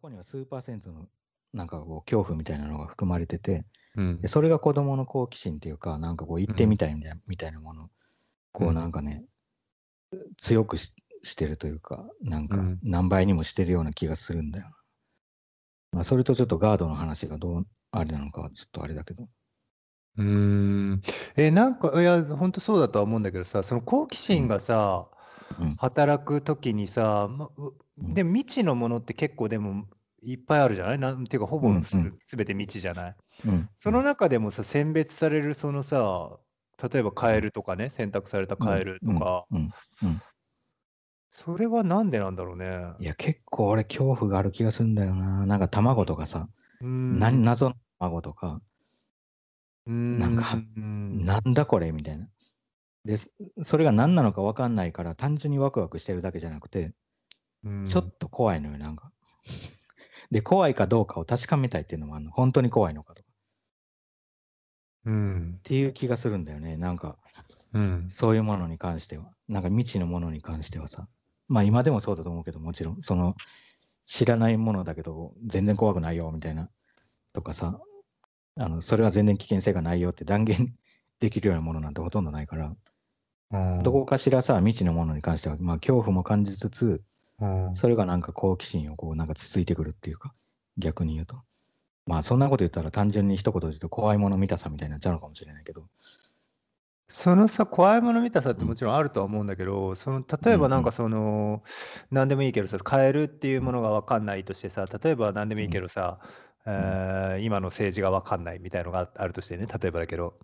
こには数パーセントのなんかこう恐怖みたいなのが含まれてて、うんで。それが子供の好奇心っていうか、なんかこう言ってみたいみたいな,、みたいなもの、こううんなんかね、強くししてるというか、なんかうん何倍にもしてるような気がするんだよ。まあ、それとちょっとガードの話がどうあれなのかはちょっとあれだけど。うーん。え、なんか、いや、本当そうだとは思うんだけどさ、その好奇心がさ、うん働くときにさ、ま、ううんでも未知のものって結構でもいっぱいあるじゃない？なんていうか、ほぼすて未知じゃない？うん、その中でもさ、選別されるそのさ、例えばカエルとかね、選択されたカエルとか、うんうんうんそれはなんでなんだろうね？いや、結構俺恐怖がある気がするんだよな。なんか卵とかさ、うーん。な謎の卵とか、うーん。なんかうんなんだこれみたいな。で、そそれが何なのか分かんないから、単純にワクワクしてるだけじゃなくて、うんちょっと怖いのよ、なんか。で、怖いかどうかを確かめたいっていうのもあるの。本当に怖いのかとか。うんっ。ていう気がするんだよね。なんか、うん。そういうものに関しては。なんか未知のものに関してはさ。まあ今でもそうだと思うけど、もちろん、その、知らないものだけど、全然怖くないよ、みたいな。とかさ、あの、それは全然危険性がないよって断言 できるようなものなんてほとんどないから、うんどこかしらさ、未知のものに関しては、まあ恐怖も感じつつ、うん。それがなんか好奇心をこうなんかつついてくるっていうか、逆に言うと。まあそんなこと言ったら単純に一言で言うと怖いもの見たさみたいになっちゃうのかもしれないけど。そのさ、怖いもの見たさってもちろんあるとは思うんだけど、その例えばなんかその、何でもいいけどさ、カエルっていうものが分かんないとしてさ、例えば何でもいいけどさ、えー今の政治が分かんないみたいのがあるとしてね、例えばだけど、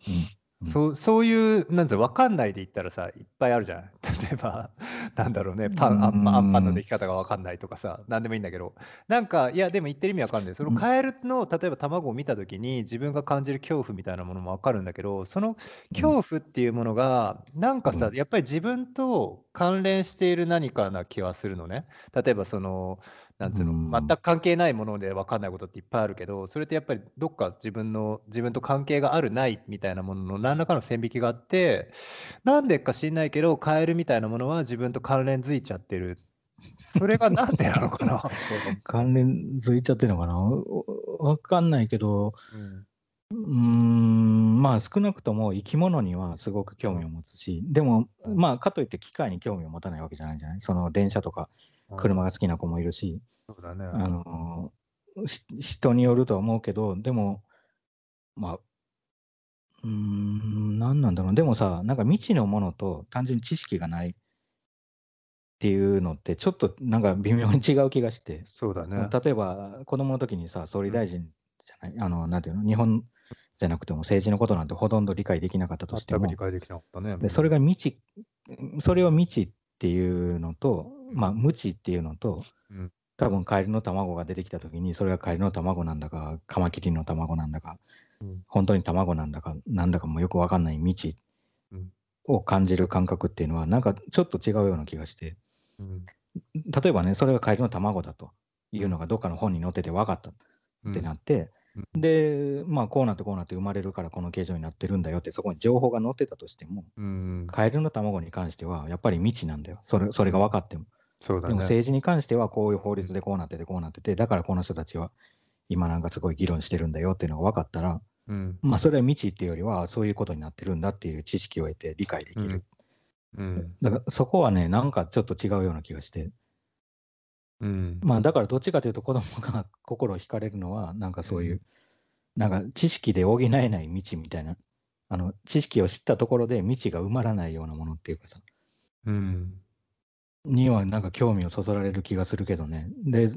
うんそうそういう、なんつうの、分かんないで言ったらさ、いっぱいあるじゃん。例えば、なんだろうね、パン、あんパンあんパンの出来方が分かんないとかさ、なんでもいいんだけど、なんか、いや、でも言ってる意味わかるんだよ。そのカエルの、例えば卵を見たときに、自分が感じる恐怖みたいなものもわかるんだけど、その恐怖っていうものが、なんかさう、やっぱり自分と関連している何かな気はするのね。例えば、その、なんつううん。の、全く関係ないもので分かんないことっていっぱいあるけど、それってやっぱりどっか自分の、自分と関係があるないみたいなものの何らかの線引きがあって、なんでか知んないけど、カエルみたいなものは自分と関連づいちゃってる。それがなんでなのかな？関連づいちゃってるのかな？おわかんないけど、うん。うーん、まあ少なくとも生き物にはすごく興味を持つし、でも、うん。まあかといって機械に興味を持たないわけじゃないんじゃない？その電車とか車が好きな子もいるし、そうだね。あのし人によるとは思うけど、でも、まあ、うーん、何なんだろう。でもさ、なんか未知のものと単純に知識がないっていうのって、ちょっとなんか微妙に違う気がして、そうだね。例えば子供の時にさ、総理大臣じゃない、あの、なんていうの、日本じゃなくても政治のことなんてほとんど理解できなかったとしても全く理、解できなかったね。でそれが未知、それを未知っていうのと、まあ無知っていうのと、うん。多分カエルの卵が出てきた時にそれがカエルの卵なんだかカマキリの卵なんだか、うん。本当に卵なんだかなんだかもよくわかんない未知うん。を感じる感覚っていうのはなんかちょっと違うような気がして。うん。例えばねそれがカエルの卵だというのがどっかの本に載ってて分かったってなって、うんでまあこうなってこうなって生まれるからこの形状になってるんだよってそこに情報が載ってたとしてもうん、カエルの卵に関してはやっぱり未知なんだよ。それそれが分かっても。そうだね。でも政治に関してはこういう法律でこうなっててこうなってて、だからこの人たちは今なんかすごい議論してるんだよっていうのが分かったら、うん。まあそれは未知っていうよりはそういうことになってるんだっていう知識を得て理解できる。うん。だからそこはね、なんかちょっと違うような気がして、うんまあだからどっちかというと子供が 心を惹かれるのはなんかそういう、なんか知識で補えない未知みたいな、あの知識を知ったところで未知が埋まらないようなものっていうかさ、うんにはなんか興味をそそられる気がするけどね。で、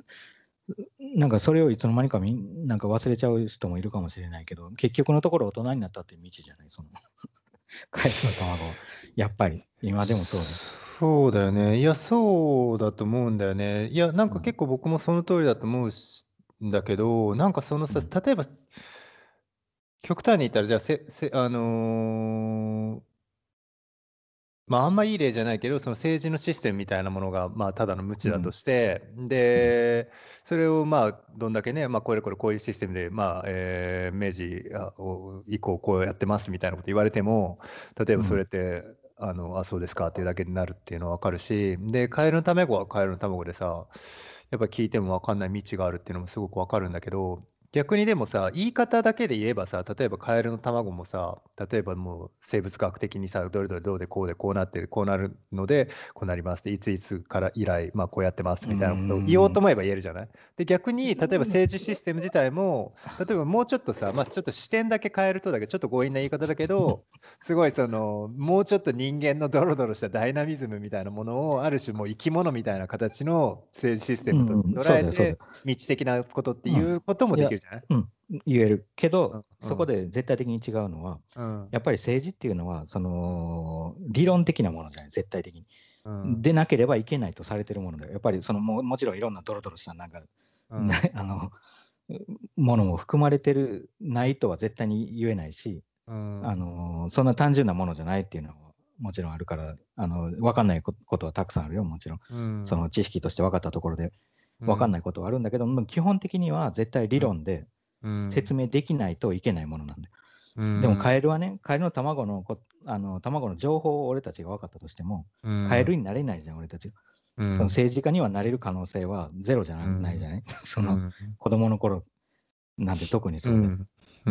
なんかそれをいつの間にかみんなんか忘れちゃう人もいるかもしれないけど、結局のところ大人になったって未知じゃない、その、カエルの卵は。やっぱり、今でもそうです。そうだよね。いや、そうだと思うんだよね。いや、なんかうん結構僕もその通りだと思うしんだけど、なんかそのさ、うん例えば、極端に言ったら、じゃあ、せ、せ、あのーまあ、あんまいい例じゃないけど、その政治のシステムみたいなものが、まあ、ただの無知だとして、で、それを、まあ、どんだけね、まあ、これこれこういうシステムで、まあ、えー明治あを以降こうやってますみたいなこと言われても、例えばそれって、あのあそうですかっていうだけになるっていうのは分かるしでカエルの卵はカエルの卵でさやっぱ聞いても分かんない未知があるっていうのもすごく分かるんだけど逆にでもさ言い方だけで言えばさ例えばカエルの卵もさ例えばもう生物学的にさどれどれどうでこうでこうなってるこうなるのでこうなりますっていついつから以来まあこうやってますみたいなことを言おうと思えば言えるじゃない？で逆に例えば政治システム自体も例えばもうちょっとさまあちょっと視点だけ変えるとだけどちょっと強引な言い方だけどすごいそのもうちょっと人間のドロドロしたダイナミズムみたいなものをある種もう生き物みたいな形の政治システムと捉えて未知的なことっていうこともできるじゃない、うん、言える。けど、うん。そこで絶対的に違うのは、うん。やっぱり政治っていうのは、その理論的なものじゃない、絶対的に。うん。でなければいけないとされてるものだよ。やっぱりそのももちろんいろんなドロドロしたなんか、あのものも含まれてるないとは絶対に言えないし、うん。あのそんな単純なものじゃないっていうのはもちろんあるから、あの分かんないこことはたくさんあるよ、もちろん。その知識として分かったところで分かんないことはあるんだけど、も基本的には絶対理論で説明できないといけないものなんで。明でもカエルはね、カエルの卵のこあの卵の情報を俺たちが分かったとしても、カエルになれないじゃん、俺たちが。その政治家にはなれる可能性はゼロじゃな,、うんいじゃない？その子供の頃なんて特にそう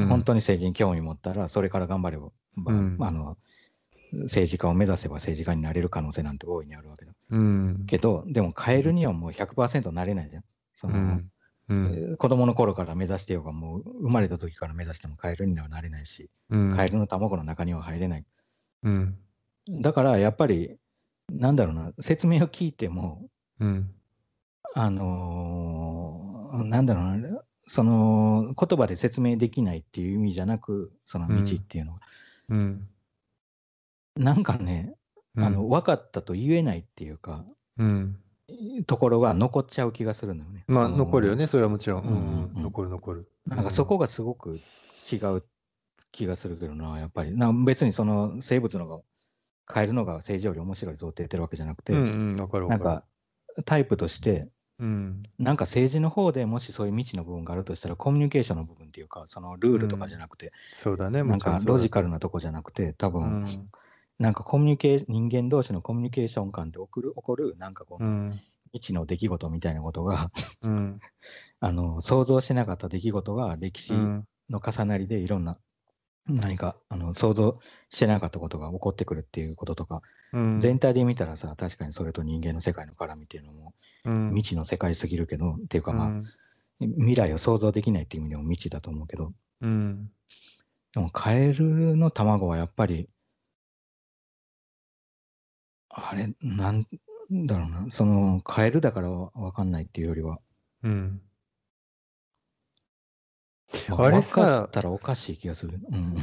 本当に政治に興味持ったら、それから頑張れば、あの政治家を目指せば政治家になれる可能性なんて大いにあるわけだ。うん。けど、でもカエルにはもう100%なれないじゃん。そのうん。うん。えー子供の頃から目指してようが、もう生まれた時から目指してもカエルにはなれないし、うん。カエルの卵の中には入れない。うん。だからやっぱり、なんだろうな、説明を聞いても、うん。あのーなんだろうな、その言葉で説明できないっていう意味じゃなく、その道っていうのは、うん。なんかね、あの分かったと言えないっていうか、うん。ところが残っちゃう気がするのよね。まあ残るよねそれはもちろん。うんうんうん。残る残る。なんかそこがすごく違う気がするけどな、やっぱり。な別にその生物のが変えるのが政治より面白いぞって言ってるわけじゃなくて、うんうんわかるわかる。なんかタイプとして、うん。なんか政治の方でもしそういう未知の部分があるとしたら、コミュニケーションの部分っていうか、そのルールとかじゃなくて、そうだねなんかロジカルルなとこじゃなくて、多う分、んなんかコミュニケー人間同士のコミュニケーション感で起こる、起こるなんかこう、うん。未知の出来事みたいなことが、うん。あの想像しなかった出来事が歴史うん。の重なりでいろんな何かあの想像してなかったことが起こってくるっていうこととか、うん。全体で見たらさ確かにそれと人間の世界の絡みっていうのもうん。未知の世界すぎるけど、っていうかまあ、うん未来を想像できないっていう意味でも未知だと思うけど。うん。でもカエルの卵はやっぱりあれなんだろうな。そのカエルだからわかんないっていうよりは、うん。まああれさったらおかしい気がする。うん。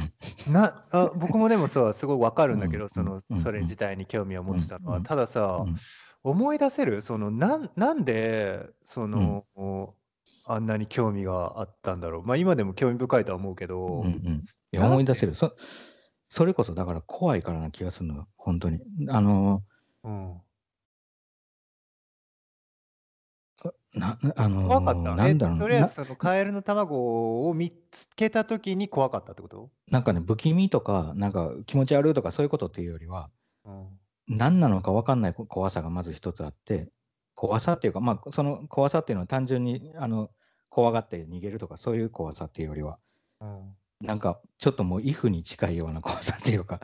なあ僕もでもさすごいわかるんだけうんどそのうん。それ自体に興味を持ってたのは。うんたださうん。思い出せる？そのなんなんでそのあんなに興味があったんだろう。まあ今でも興味深いとは思うけど。うんうん、いや思い出せる。そ。それこそだから怖いからな気がするのよ、本当に。あの、うん。なあの怖かった。えなんだろうなとりあえずそのカエルの卵を見つけた時に怖かったってこと？なんかね、不気味とか、なんか気持ち悪いとかそういうことっていうよりは、うん。何なのか分かんないこ怖さがまず一つあって、怖さっていうか、まあ、その怖さっていうのは単純にあの怖がって逃げるとか、そういう怖さっていうよりは、うんなんかちょっともう、イフに近いような怖さっていうか、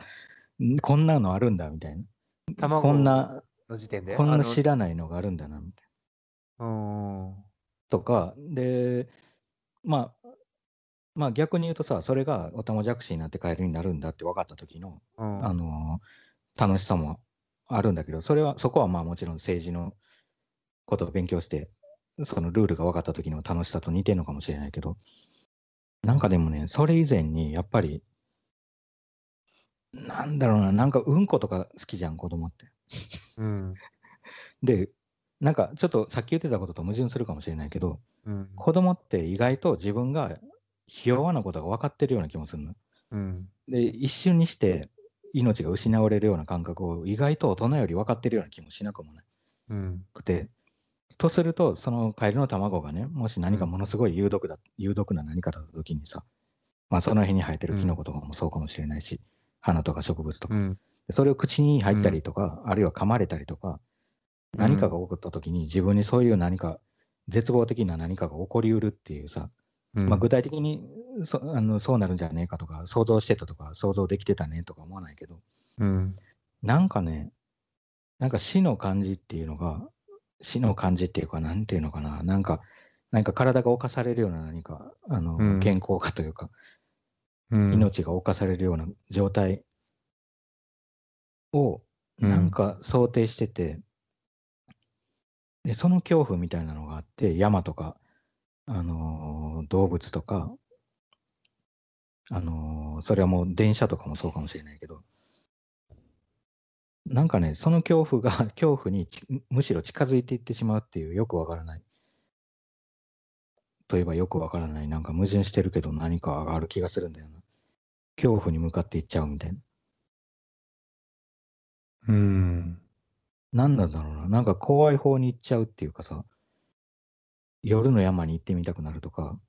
んこんなのあるんだみたいな。卵こんな、の時点で？こんな知らないのがあるんだな、みたいな。うんとか、で、まあ、まあ逆に言うとさ、それがオタマジャクシになってカエルになるんだって分かった時の、うんあの楽しさもあるんだけど、それは、そこはまあもちろん政治のことを勉強して、そのルールが分かった時の楽しさと似てるのかもしれないけど、なんかでもね、それ以前にやっぱり、なんだろうな、なんかうんことか好きじゃん、子供って。うん。で、なんかちょっとさっき言ってたことと矛盾するかもしれないけど、うん。子供って意外と自分がひ弱なことが分かってるような気もするの。うん。で、一瞬にして命が失われるような感覚を意外と大人より分かってるような気もしなくもなうん。くて、とすると、そのカエルの卵がね、もし何かものすごい有毒だ、有毒な何かだった時にさ、まあその辺に生えてるキノコとかもそうかもしれないし、花とか植物とか、うん。それを口に入ったりとか、あるいは噛まれたりとか、何かが起こった時に自分にそういう何か絶望的な何かが起こりうるっていうさ、うん。まあ、具体的にそあのそうなるんじゃねえかとか想像してたとか想像できてたねとか思わないけどうん。なんかねなんか死の感じっていうのが死の感じっていうかなんていうのかな。なんかなんか体が侵されるような何かあの、うん。健康化というかうん。命が侵されるような状態をうん。なんか想定してて、でその恐怖みたいなのがあって山とか、あのー動物とか、あのーそれはもう電車とかもそうかもしれないけどなんかねその恐怖が 恐怖にちむしろ近づいていってしまうっていうよくわからない。といえばよくわからない。なんか矛盾してるけど何かがある気がするんだよな。恐怖に向かっていっちゃうみたいな。うん。何なんだろうな。なんか怖い方に行っちゃうっていうかさ、夜の山に行ってみたくなるとか、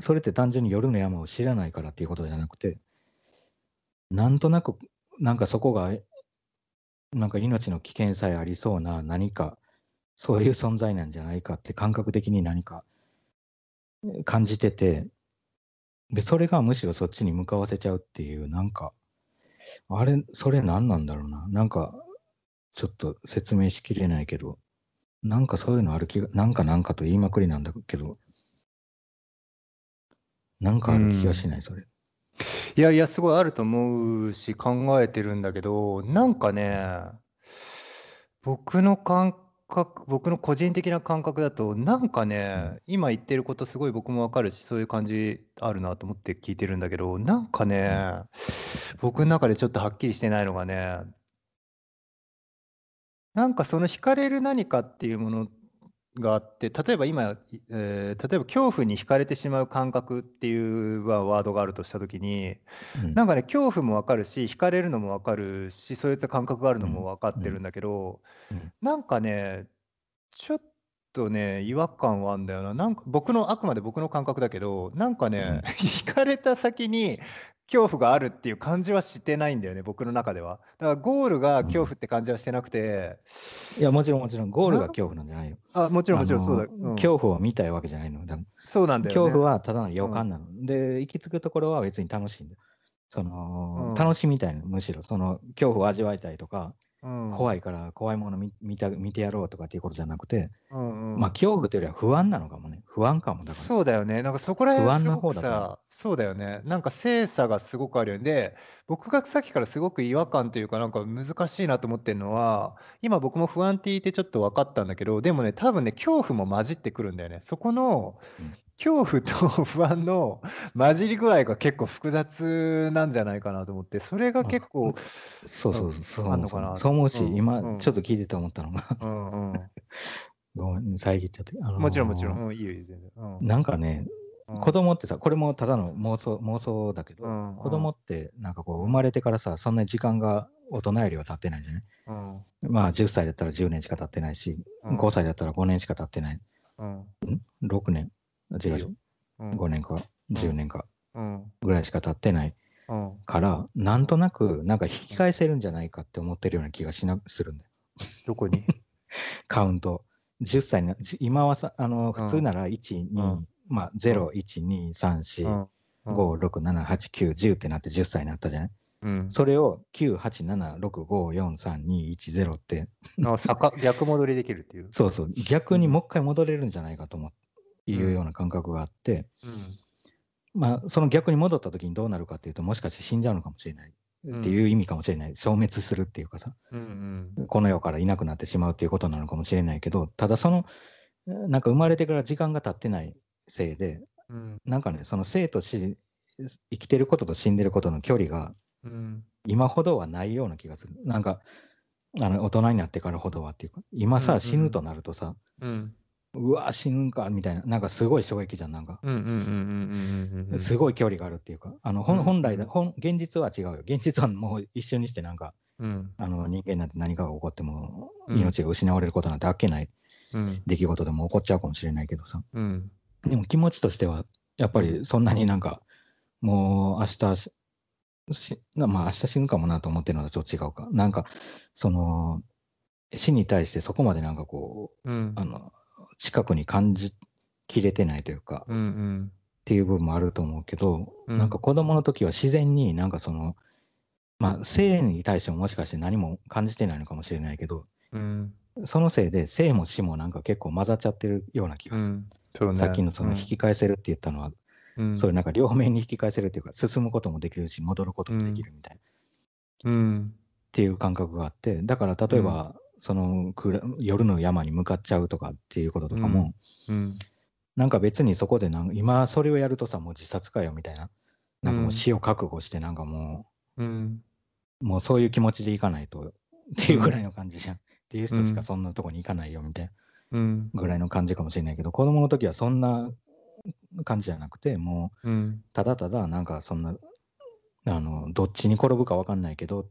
それって単純に夜の山を知らないからっていうことじゃなくて、なんとなく、なんかそこが、なんか命の危険さえありそうな何か、そういう存在なんじゃないかって感覚的に何か感じてて、で、それがむしろそっちに向かわせちゃうっていう、なんか、あれ、それ何なんだろうな。なんか、ちょっと説明しきれないけど、なんかそういうのある気が、なんかなんかと言いまくりなんだけど、なんかある気がしない、それ。いやいや、すごいあると思うし、考えてるんだけど、なんかね、僕の感覚、僕の個人的な感覚だと、なんかね、今言ってることすごい僕もわかるし、そういう感じあるなと思って聞いてるんだけど、なんかね、僕の中でちょっとはっきりしてないのがね、なんかその惹かれる何かっていうものがあって、例えば今、いえー例えば恐怖に惹かれてしまう感覚っていうワワードがあるとしたときに、うん。なんかね、恐怖もわかるし、惹かれるのもわかるし、そういった感覚があるのもわかってるんだけど、うん。なんかね、ちょっとね、違和感はあんだよな。なんか僕の、あくまで僕の感覚だけど、なんかね、惹かれた先に恐怖があるっていう感じはしてないんだよね、僕の中では。だからゴールが恐怖って感じはしてなくて、いや、もちろんもちろん、ゴールがな恐怖なんじゃないよ。あ、もちろんもちろんそうだ。うん恐怖を見たいわけじゃないの。だそうなんだよね。恐怖はただの予感なの。で、行き着くところは別に楽しいんだよ。その、うん楽しみたいの、むしろ。その、恐怖を味わいたいとか、うん、怖いから怖いもの見見た見てやろうとかっていうことじゃなくて、うんうんまあ恐怖というよりは不安なのかもね。不安かもだから。そうだよね。なんかそこら不安な辺すごくさ、そうだよね。なんか精査がすごくあるよね。で、僕がさっきからすごく違和感というか、なんか難しいなと思ってるのは、今僕も不安って言ってちょっと分かったんだけど、でもね、多分ね、恐怖も混じってくるんだよね。そこのうん恐怖と不安の混じり具合が結構複雑なんじゃないかなと思って、それが結構、そうそうそう。あんのかなそう思うし、うん今うん。ちょっと聞いてて思ったのが、うんうん、ごめん、遮っちゃって。あのー。もちろんもちろん、うん、いいよいいよ全然。うん。なんかね、うん。子供ってさ、これもただの妄想妄想だけど、うん子供ってなんかこう、生まれてからさ、そんなに時間が大人よりは経ってないじゃない？うん。まあ10歳だったら10年しか経ってないし、うん。5歳だったら5年しか経ってない。うん。ん ?6 年違う。う。ん。5年か10年かうん。ぐらいしか経ってないうんから、なんとなく、なんか引き返せるんじゃないかって思ってるような気がしなするんだよ。どこに？カウント。10歳な、じ今はさ、あの、普通なら1、2、うん。まあ0、1、2、3、4、うん。5、6、7、8、9、10ってなって10歳になったじゃない？うん。それを9、8、7、6、5、4、3、2、1、0って、あ逆逆戻りできるっていう？そうそう、逆にもう一回戻れるんじゃないかと思う、いうような感覚があって、うん。まあ、その逆に戻った時にどうなるかっていうと、もしかして死んじゃうのかもしれないっていう意味かもしれない。消滅するっていうかさ、うんうん。この世からいなくなってしまうっていうことなのかもしれないけど、ただその、なんか生まれてから時間が経ってないせいで、うん。なんかね、その生と死、生きてることと死んでることの距離がうん。今ほどはないような気がする。なんか、あの大人になってからほどはっていうか、今さ、死ぬとなるとさ、うん。うわ、死ぬんかみたいな、なんかすごい衝撃じゃん、なんか。すごい距離があるっていうか、あの本うん本来だ、本現実は違うよ。現実はもう一緒にして、なんか、うん。あの人間なんて何かが起こっても、うん。命が失われることなんてあっけないうん。出来事でも起こっちゃうかもしれないけどさ。うん。でも気持ちとしては、やっぱりそんなになんか、もう明日しまあ明日死ぬかもなと思ってるのとちょっと違うか。なんか、その、死に対してそこまでなんかこう、うん。あの、近くに感じきれてないというか、うんうん。っていう部分もあると思うけど、うん。なんか子供の時は自然になんかその、まあ、性に対してももしかして何も感じてないのかもしれないけど、うん。そのせいで性も死もなんか結構混ざっちゃってるような気がする。うん。さっきのその引き返せるって言ったのは、うん。それなんか両面に引き返せるっていうか、進むこともできるし、戻ることもできるみたいな、っうん。ていう感覚があって、だから例えば、その暗夜の山に向かっちゃうとかっていうこととかも、うん。なんか別にそこでなん今それをやるとさ、もう自殺かよみたいな、なんかもう死を覚悟して、なんかもうん。う、もうそういう気持ちでいかないとっていうぐらいの感じじゃん。っていう人しかそんなとこに行かないよみたいなうん。ぐらいの感じかもしれないけど、子供の時はそんな感じじゃなくて、もううんただただなんかそんな、あの、どっちに転ぶかわかんないけどっ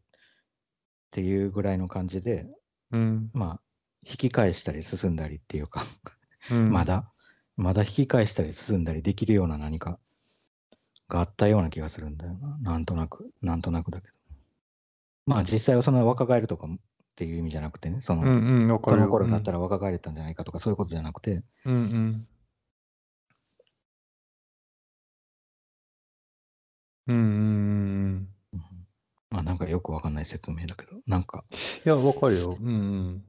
ていうぐらいの感じで、うん。まあ、引き返したり進んだりっていうか、うん。まだ、まだ引き返したり進んだりできるような何かがあったような気がするんだよな。なんとなく、なんとなくだけど。まあ実際はそんな若返るとかっていう意味じゃなくてね、その、うんうんその頃だったら若返れたんじゃないかとかそういうことじゃなくて、うんうんうんうんまあなんかよくわかんない説明だけど、なんか、いや、わかるよ。うんうん。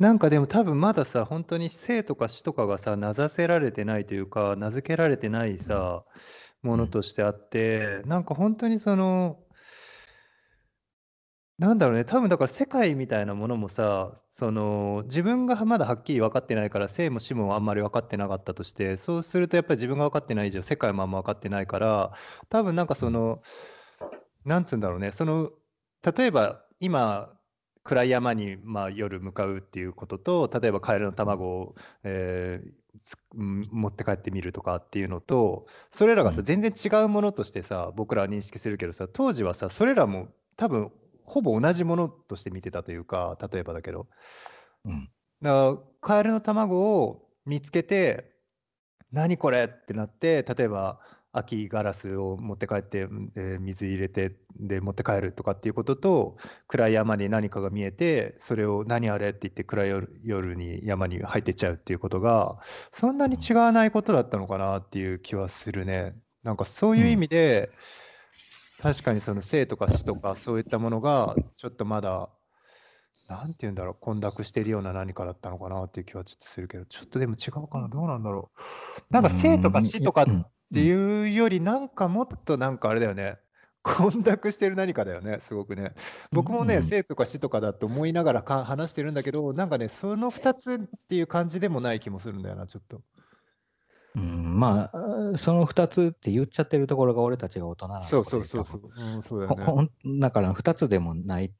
なんかでも多分まださ、本当に生とか死とかがさ、名指せられてないというか、名付けられてないさ、ものとしてあって、なんか本当にその、なんだろうね、多分だから世界みたいなものもさ、その自分がまだはっきり分かってないから、生も死もあんまり分かってなかったとして、そうするとやっぱり自分が分かってない以上、世界もあんま分かってないから、多分なんかその、なんつうんだろうね、その、例えば今、暗い山にまあ夜向かうっていうことと、例えばカエルの卵を、えーつうん持って帰ってみるとかっていうのと、それらがさ、うん。全然違うものとしてさ、僕らは認識するけどさ、当時はさ、それらも多分ほぼ同じものとして見てたというか、例えばだけど。うん、だからカエルの卵を見つけて何これってなって例えば秋ガラスを持って帰って、えー水入れてで持って帰るとかっていうことと暗い山に何かが見えてそれを何あれって言って暗い夜夜に山に入ってっちゃうっていうことがそんなに違わないことだったのかなっていう気はするね。なんかそういう意味で、確かにその生とか死とかそういったものがちょっとまだなんて言うんだろう、混濁しているような何かだったのかなっていう気はちょっとするけど、ちょっとでも違うかな、どうなんだろう。なんか生とか死とかっうんていうより、なんかもっとなんかあれだよね、混濁してる何かだよね、すごくね。僕もね、うん生とか死とかだと思いながらか話してるんだけど、なんかね、その2つっていう感じでもない気もするんだよな、ちょっと。うん、まあ、その2つって言っちゃってるところが俺たちが大人なのそうそうそうそう。うん、そうだよね。だから2つでもない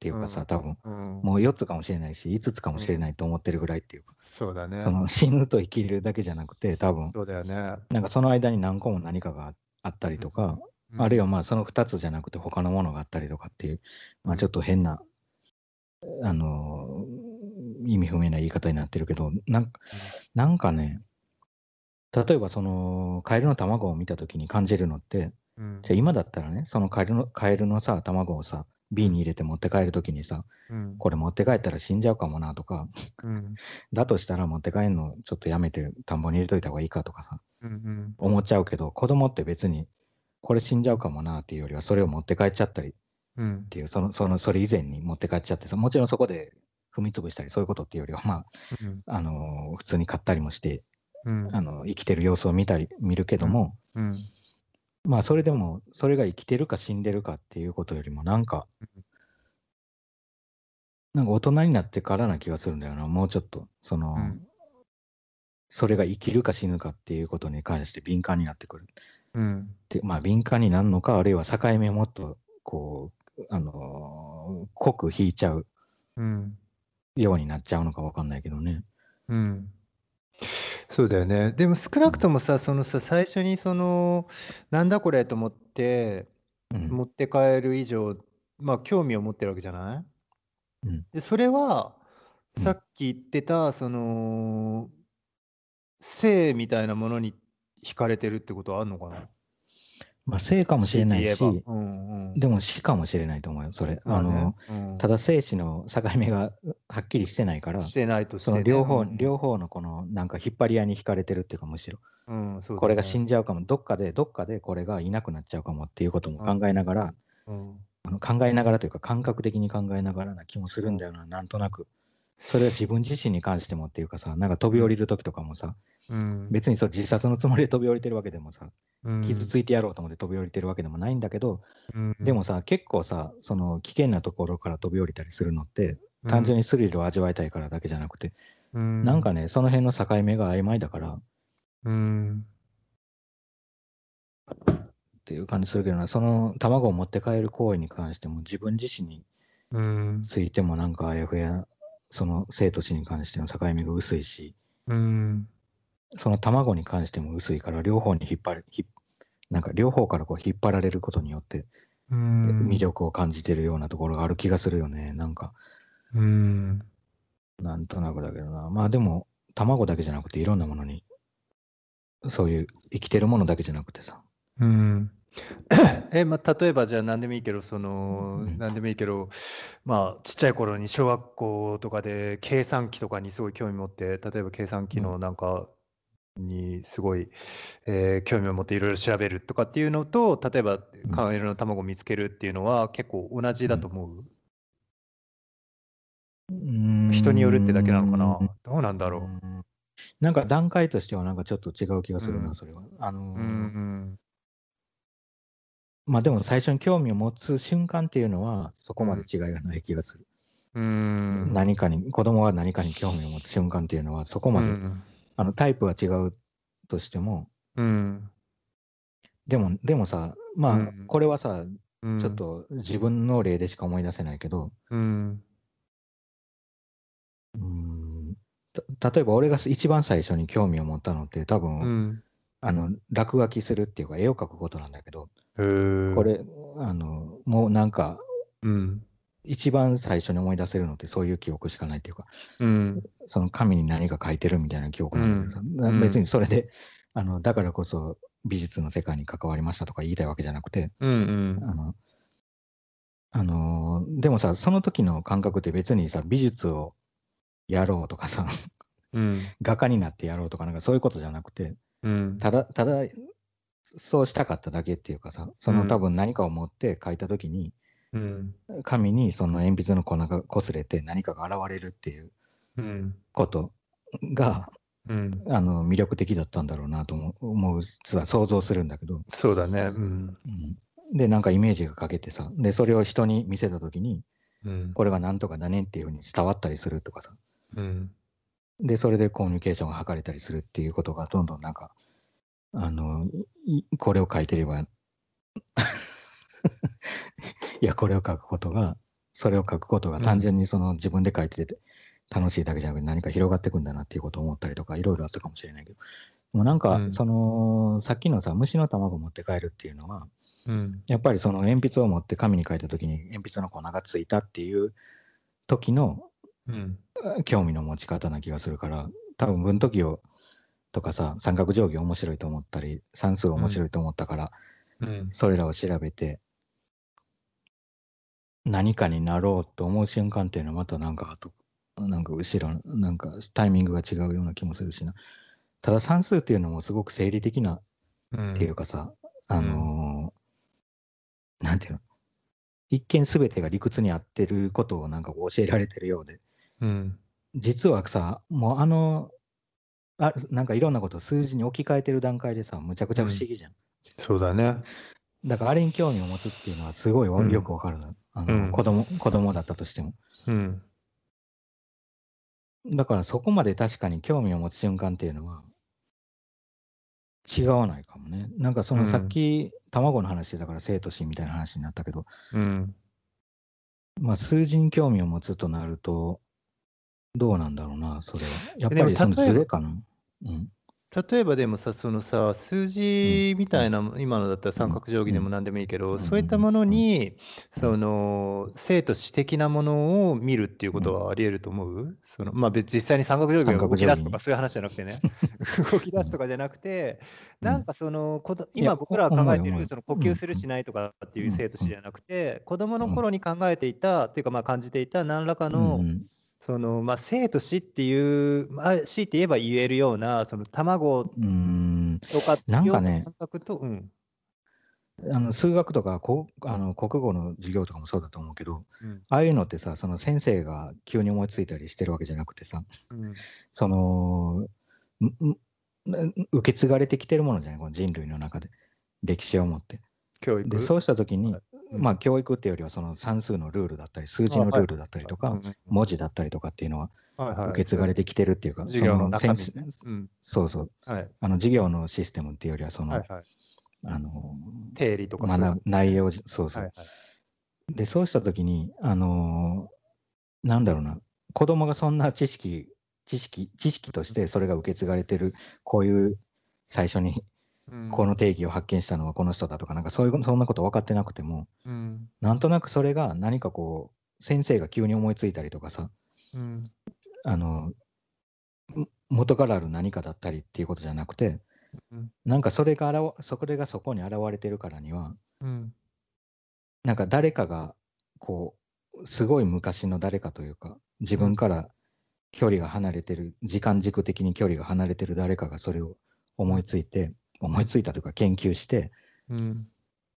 っていうかさ、多分。うん、もう4つかもしれないし、5つかもしれないと思ってるぐらいっていうか、そうだね。その 死ぬと生きるだけじゃなくて、多分。そうだよね。なんかその間に何個も何かがあったりとか、あるいはまあその2つじゃなくて他のものがあったりとかっていう、まあちょっと変な、あのー意味不明な言い方になってるけど、なんかなんかね、例えばそのカエルの卵を見たときに感じるのって、うん、じゃあ今だったらね、そのカエルのカエルのさ、卵をさ、瓶に入れて持って帰るときにさ、うん、これ持って帰ったら死んじゃうかもなとか、うん、だとしたら持って帰るのちょっとやめて田んぼに入れといた方がいいかとかさ、うん、うん、思っちゃうけど、子供って別にこれ死んじゃうかもなっていうよりは、それを持って帰っちゃったりっうん、ていう、その、その、それ以前に持って帰っちゃってさ、もちろんそこで踏み潰したりそういうことっていうよりは、まうん、あ、あのー普通に買ったりもして、うん、あの、生きてる様子を見たり、見るけども、うん、まあそれでも、それが生きてるか死んでるかっていうことよりも、なんか、なんか大人になってからな気がするんだよな、もうちょっと。その、うんそれが生きるか死ぬかっていうことに関して敏感になってくる。うん、でまあ敏感になるのか、あるいは境目をもっと、こう、あのー濃く引いちゃううん、ようになっちゃうのかわかんないけどね。うん。そうだよね。でも少なくともさ、そのさ、最初にその、なんだこれと思って、うん。持って帰る以上、まあ興味を持ってるわけじゃない？うん。で、それは、うん。さっき言ってた、その、性みたいなものに惹かれてるってことはあるのかな？まあ、生かもしれないし、うんうん、でも死かもしれないと思うよ、それ。あまあね。の、うん。ただ生死の境目がはっきりしてないから、してないとね、その両方、うん。両方のこのなんか引っ張り合いに引かれてるっていうか、むしろ、うんね。これが死んじゃうかも、どっかで、どっかでこれがいなくなっちゃうかもっていうことも考えながら、うん。あの考えながらというか、感覚的に考えながらな気もするんだよな、なんとなく。それは自分自身に関してもっていうかさ、なんか飛び降りるときとかもさ、うん。別にそう自殺のつもりで飛び降りてるわけでもさ、うん。傷ついてやろうと思って飛び降りてるわけでもないんだけど、うん。でもさ、結構さ、その危険なところから飛び降りたりするのって、単純にスリルを味わいたいからだけじゃなくて、うん。なんかね、その辺の境目が曖昧だから。うん。っていう感じするけどな、その卵を持って帰る行為に関しても、自分自身にうん。ついてもなんかあやふや、その生と死に関しての境目が薄いし、うんその卵に関しても薄いから、両方に引っ張る、ひなんか両方からこう引っ張られることによってうん魅力を感じてるようなところがある気がするよね、なんか。うんなんとなくだけどな。まあでも、卵だけじゃなくて、いろんなものに、そういう生きてるものだけじゃなくてさ。うん えまあ、例えばじゃあ何でもいいけどその、うん何でもいいけどまあちっちゃい頃に小学校とかで計算機とかにすごい興味持って例えば計算機のなんかにすごい、えー興味を持っていろいろ調べるとかっていうのと例えばん。カエルの卵を見つけるっていうのは結構同じだと思う、人によるってだけなのかな？どうなんだろう？うん。なんか段階としてはなんかちょっと違う気がするな、うん。それは。あのーうんうん。まあでも最初に興味を持つ瞬間っていうのは、そこまで違いがない気がする。うん。何かに、子供が何かに興味を持つ瞬間っていうのは、そこまで、うんあのタイプは違うとしても、うん。でも、でもさ、まあ、うん。これはさ、うん。ちょっと自分の例でしか思い出せないけど、うん。うーん。た例えば俺が一番最初に興味を持ったのって多分、うん。あの落書きするっていうか絵を描くことなんだけど、これあのもうなんかうん一番最初に思い出せるのってそういう記憶しかないっていうかうん。その紙に何か書いてるみたいな記憶なんだけどさ、うん。別にそれであのだからこそ美術の世界に関わりましたとか言いたいわけじゃなくてうん。あのあのでもさその時の感覚って別にさ美術をやろうとかさうん。画家になってやろうとかなんかそういうことじゃなくてうん。ただただそうしたかっただけっていうかさそのうん。多分何かを持って書いた時に、うん。紙にその鉛筆の粉が擦れて何かが現れるっていううん。ことがうん。あの魅力的だったんだろうなと思う思うは想像するんだけど、そうだね。うん。うん、でなんかイメージがかけてさでそれを人に見せた時にうん。これが何とかだねっていうふうに伝わったりするとかさ。うん。でそれでコミュニケーションが図れたりするっていうことがどんどんなんかあのいこれを書いてればいやこれを書くことがそれを書くことが単純にその自分で書いてて楽しいだけじゃなくて何か広がっていくんだなっていうことを思ったりとかいろいろあったかもしれないけど。でもなんかうん。その、さっきのさ虫の卵を持って帰るっていうのはうん。やっぱりその鉛筆を持って紙に書いた時に鉛筆の粉がついたっていう時のうん。興味の持ち方な気がするから多分分時をとかさ三角定規面白いと思ったり算数面白いと思ったから、うん。それらを調べて何かになろうと思う瞬間っていうのはまたなんかあとなんか後ろなんかタイミングが違うような気もするしな。ただ算数っていうのもすごく生理的なうん。っていうかさ、あのーなんていうの？一見全てが理屈に合ってることをなんか教えられてるようで。うん。実はさもうあのあなんかいろんなことを数字に置き換えてる段階でさむちゃくちゃ不思議じゃん、そうだね。だからあれに興味を持つっていうのはすごいよくわかるの,、あのうん。子供子供だったとしても。うん。だからそこまで確かに興味を持つ瞬間っていうのは違わないかもね。なんかそのうんさっき、卵の話だから生と死みたいな話になったけどうん。まあ数字に興味を持つとなるとどうなんだろうなそれは。やっぱりそのズレかな？うん例えばでもさ、そのさ、数うん、字みうん、たいな、今のだったら三うん、角定規うん、でも何でもいいけど、うん、そういったものうん、に、うそん、の、生と死的なものを見るっていうことうん。はあり得ると思う？その、まあ別実際に三角定規三が動。き出すとかそういう話じゃなくてね、動きうん、出すとかじゃなくて、うん。なんかその、こといや、今僕らが考。えてるその呼うん、吸するしないとかってうん、いう生と死じゃなくて、子供のうん、頃に考えていた、っていうかまあ感じていた何らかうん、の、うん。その、まあ、生と死っていう、まあ、死って言えば言えるような、その卵とかなんかね、感覚と、うん。あの数学とかこあの国語の授業とかもそうだと思うけど、うん。ああいうのってさ、その先生が急に思いついたりしてるわけじゃなくてさ、うん。その、受け継がれてきてるものじゃない、この人類の中で、歴史を持って。教育？で、そうしたときに、はいうんまあ、教育っていうよりは、その算数のルールだったり、数字のルールだったりとか、文字だったりとかっていうのは、受け継がれてきてるっていうか、授業のそ中身。うん。そうそう、はい。あの授業のシステムっていうよりは、その、はいはい。あの、定理とか内容、そうそう。はいはい。で、そうしたときに、あのーなんだろうな、子供がそんな知識、知識、知識としてそれが受け継がれてる、こういう最初にうんこの定義を発見したのはこの人だとか、なんかそういう、そんなこと分かってなくても、うん。なんとなくそれが何かこう、先生が急に思いついたりとかさ、うん。あの、ん元からある何かだったりっていうことじゃなくて、うん。なんかそれがあそれがそこに現れてるからには、うん。なんか誰かが、こう、すごい昔の誰かというか、自分から距離が離れてる、時間軸的に距離が離れてる誰かがそれを思いついて、思いついたというか研究して、うん。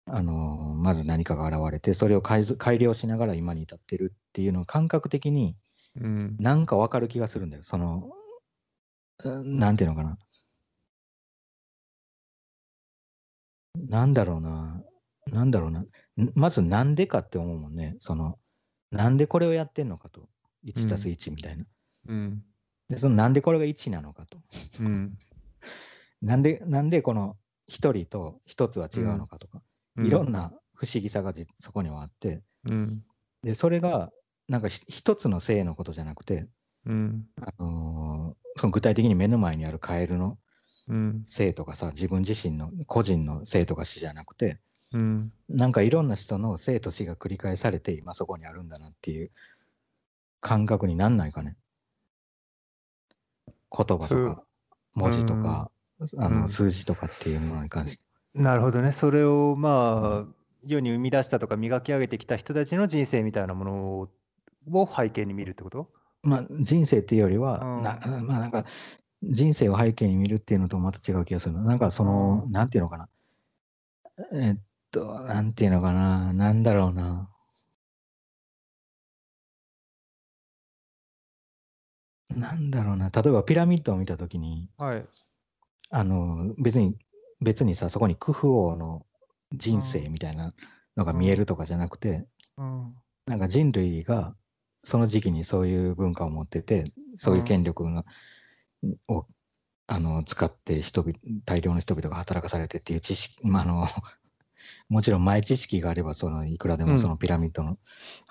あのーまず何かが現れて、それを改良しながら今に至ってるっていうのを感覚的にうん。なんかわかる気がするんだよ。その、うんなんていうのかな。なんだろうな。なんだろうな。んまずなんでかって思うもんね。その、なんでこれをやってんのかと。1たす1みたいな。うん。で、そのなんでこれが1なのかと。うん。なんで、なんでこの1人と1つは違うのかとか。いろんな不思議さがじそこにはあって。うん。で、それが、なんかひ一つの性のことじゃなくて、うん。あのーその具体的に目の前にあるカエルのうん。性とかさ、自分自身の個人の性とか死じゃなくて、うん。なんかいろんな人の生と死が繰り返されて、今そこにあるんだなっていう感覚になんないかね。言葉とか、文字とか、あうんの数字とかっていうものに関して。なるほどね。それをまあ、世に生み出したとか磨き上げてきた人たちの人生みたいなものをを背景に見るってこと？まあ、人生っていうよりは、うんなまあなんか、人生を背景に見るっていうのとまた違う気がするな。なんかその、うんなんていうのかな。えっと、なんていうのかな。なんだろうな。なんだろうな。例えばピラミッドを見たときに、はい。あの、別に、別にさ、そこにクフ王の人生みたいなのが見えるとかじゃなくて、うん。なんか人類がその時期にそういう文化を持ってて、そういう権力が、をあの使って人々、大量の人々が働かされてっていう知識、まあ、あの、もちろん前知識があれば、そのいくらでうんもそのピラミッドの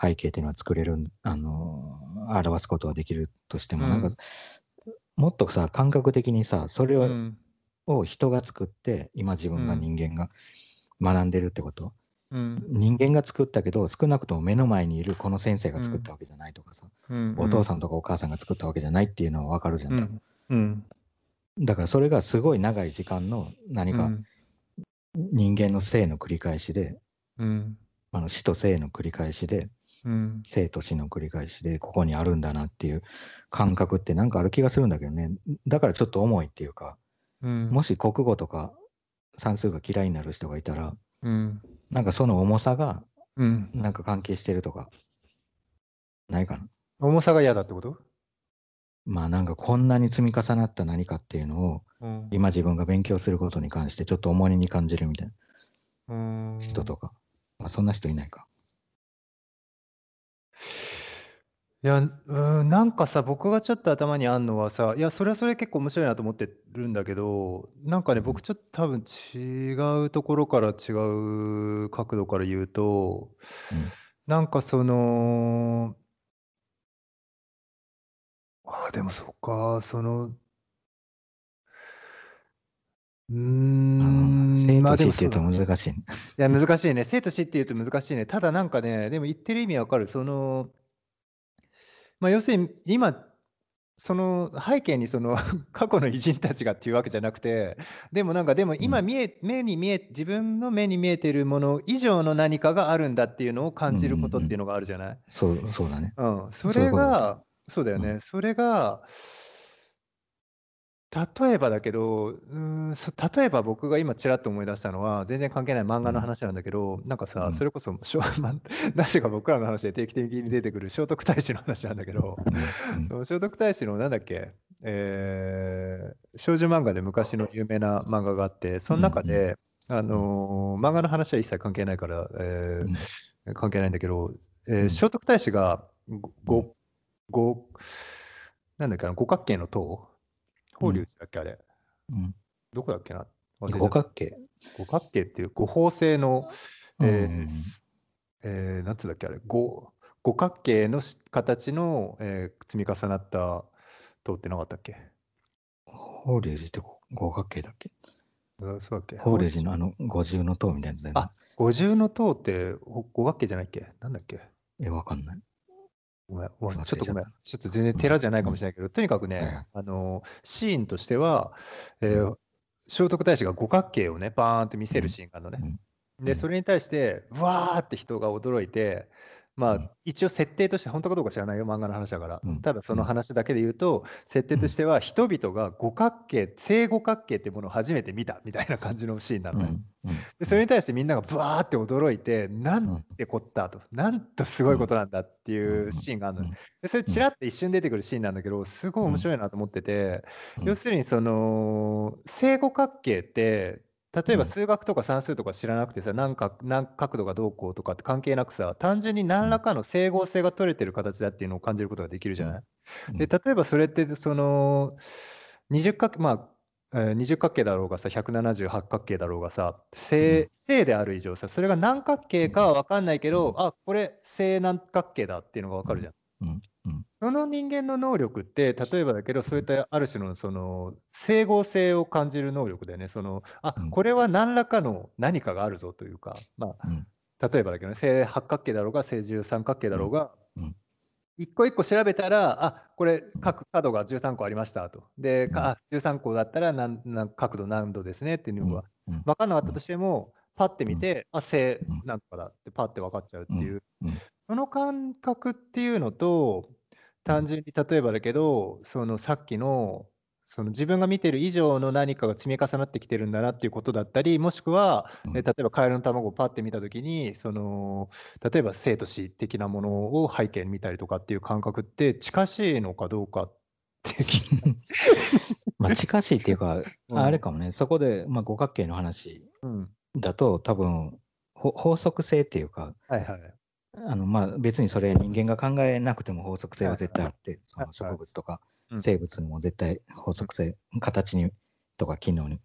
背景っていうのは作れる、あの、表すことはできるとしても、うんなんか、もっとさ、感覚的にさ、それを,、うん。を人が作って、今自分がうん人間が学んでるってこと、うん。人間が作ったけど、少なくとも目の前にいるこの先生が作ったわけじゃないとかさ、うん。お父さんとかお母さんが作ったわけじゃないっていうのはわかるじゃん。多分うん。うん。だからそれがすごい長い時間の何か人間の性の繰り返しで、うん。あの死と生の繰り返しで、うん。生と死の繰り返しで、ここにあるんだなっていう感覚ってなんかある気がするんだけどね。だからちょっと重いっていうか、うん。もし国語とか算数が嫌いになる人がいたら、うん。なんかその重さがうん。なんか関係してるとか、ないかな？重さが嫌だってこと？まあなんかこんなに積み重なった何かっていうのをうん。今自分が勉強することに関してちょっと重荷に感じるみたいうんな人とか。まあそんな人いないか。いや、うん、なんかさ、僕がちょっと頭にあんのはさ、いや、それはそれ結構面白いなと思ってるんだけど、なんかね、うん僕ちょっと多分違うところから違う角度から言うと、うんなんかその、ああ、でもそっか、その、うんん、生まあでと死って言う。と難しいね。いや、難しいね。生と死って言うと難しいね。ただなんかね、でも言ってる意味わかる。その、まあ要するに今、その背景にその 過去の偉人たちがっていうわけじゃなくて、でもなんかでもうん。今見え、目に見え、自分の目に見えているもの以上の何かがあるんだっていうのをう感。じることっていうんのがあるじゃない？そう、そうだね。うん。それ。が、そうだようん。ね。それが、例えばだけど、うーん、そ例えば僕が今ちらっと思い出したのは、全然関係ない漫うん。画の話なんだけど、なんかうさ、そん。れこそ、しょま、なぜか僕らの話で定期的に出てくる聖徳太子の話なんだけど、うん。うん。その聖徳太子のなんだっけ、えー少女漫画で昔の有名な漫画があって、そのうん。うん。中で、あうん。のー漫画の話は一切関係ないから、えうん。ー関係ないんだけど、えうん。ー聖徳太子がご、うん。ご、ごなんだっけな、五角形の塔法隆うん。寺だっけあれ。うん。どこだっけな？五。角形。五角形っていう五方星の、うん。うえーん。すえーなんつうんだっけあれ、五五角形のし形の、えー積み重なった塔ってなかったっけ？法隆寺って五五角形だっけ？あそうだっけ？法法隆隆寺のあの五重の塔みたいなやつだよね。あ、五重の塔ってほ五角形じゃないっけ？なんだっけ？え、わかんない。ごめん、ちょっとごめんちょっと全然うん。寺じゃないかうん。もしれないけど、とにかくね、い。あの、シーンとしては、えうん。ー聖徳太子が五角形をね、バーンって見せるうん。シーンがあるのね。うん。うで、ん。それに対して、うわーって人が驚いて、まあ、うん。一応設定として、本当かどうか知らないよ、漫画の話だから。うん。ただ、そうのん。話だけで言うと、設定うん。としては、人々が五角形、正五角形っていうものを初めて見たみたいな感じのシーンなのね。で、それに対してみんながブワーって驚いて、なうんん。てこったと、なんとすうん。ごいことなんだってうん。いうシーンがあるのね。うん。で、それうん。ちらっと一瞬出てくるシーンなんだけど、すごい面うん。白いなと思ってて、うん。要するにその、正五角形って、例えばうん。数学とか算数とか知らなくてさ、何か何角度がどうこうとかって関係なくさ、単純にうん。何らかの整合性が取れてる形だっていうのを感じることができるじうん。ゃない？で、うん。例えばそれって、その、20角、まあ、えー20角形だろうがさ、178角形だろうがさ、うん。正、正である以上さ、それが何角形かは分かんないけど、うん。あ、これ正何角形だっていうのが分うん。かるじゃん。うん。うん。その人間の能力って、例えばだけど、そういったある種のその整合性を感じる能力だよね。その、あ、うん。これは何らかの何かがあるぞというか、まうん。あ、例えばだけどね、正八角形だろうが、正十三角形だう。ろうんが、うん。一個一個調べたら、あ、これうん。各角が13個ありましたと。で、うん。かあ、13個だったら何、何角度何度ですねっていううん。のがうん。分かんなかったとうん。しても、パッてうん。見て、あ、正うん。なんとかだってパッて分かっちゃうってうん。いう、うん。その感覚っていうのと、うん。単純に例えばだけど、そのさっきの、その自分が見てる以上の何かが積み重なってきてるんだなっていうことだったり、もしくは、うん。え例えばカエルの卵をパッて見たときに、その、例えば生と死的なものを背景に見たりとかっていう感覚って近しいのかどうかって気に まあ、近しいっていうか、うん。あれかもね、そこで、まあ、五角形の話うん。だと、多分、ほ法則性っていうか、はいはい。あの、まあ、別にそれ人間が考えなくても法則性ははい絶対あって、その。植物とかうん。生物にも絶対法則性、形にとか機能に、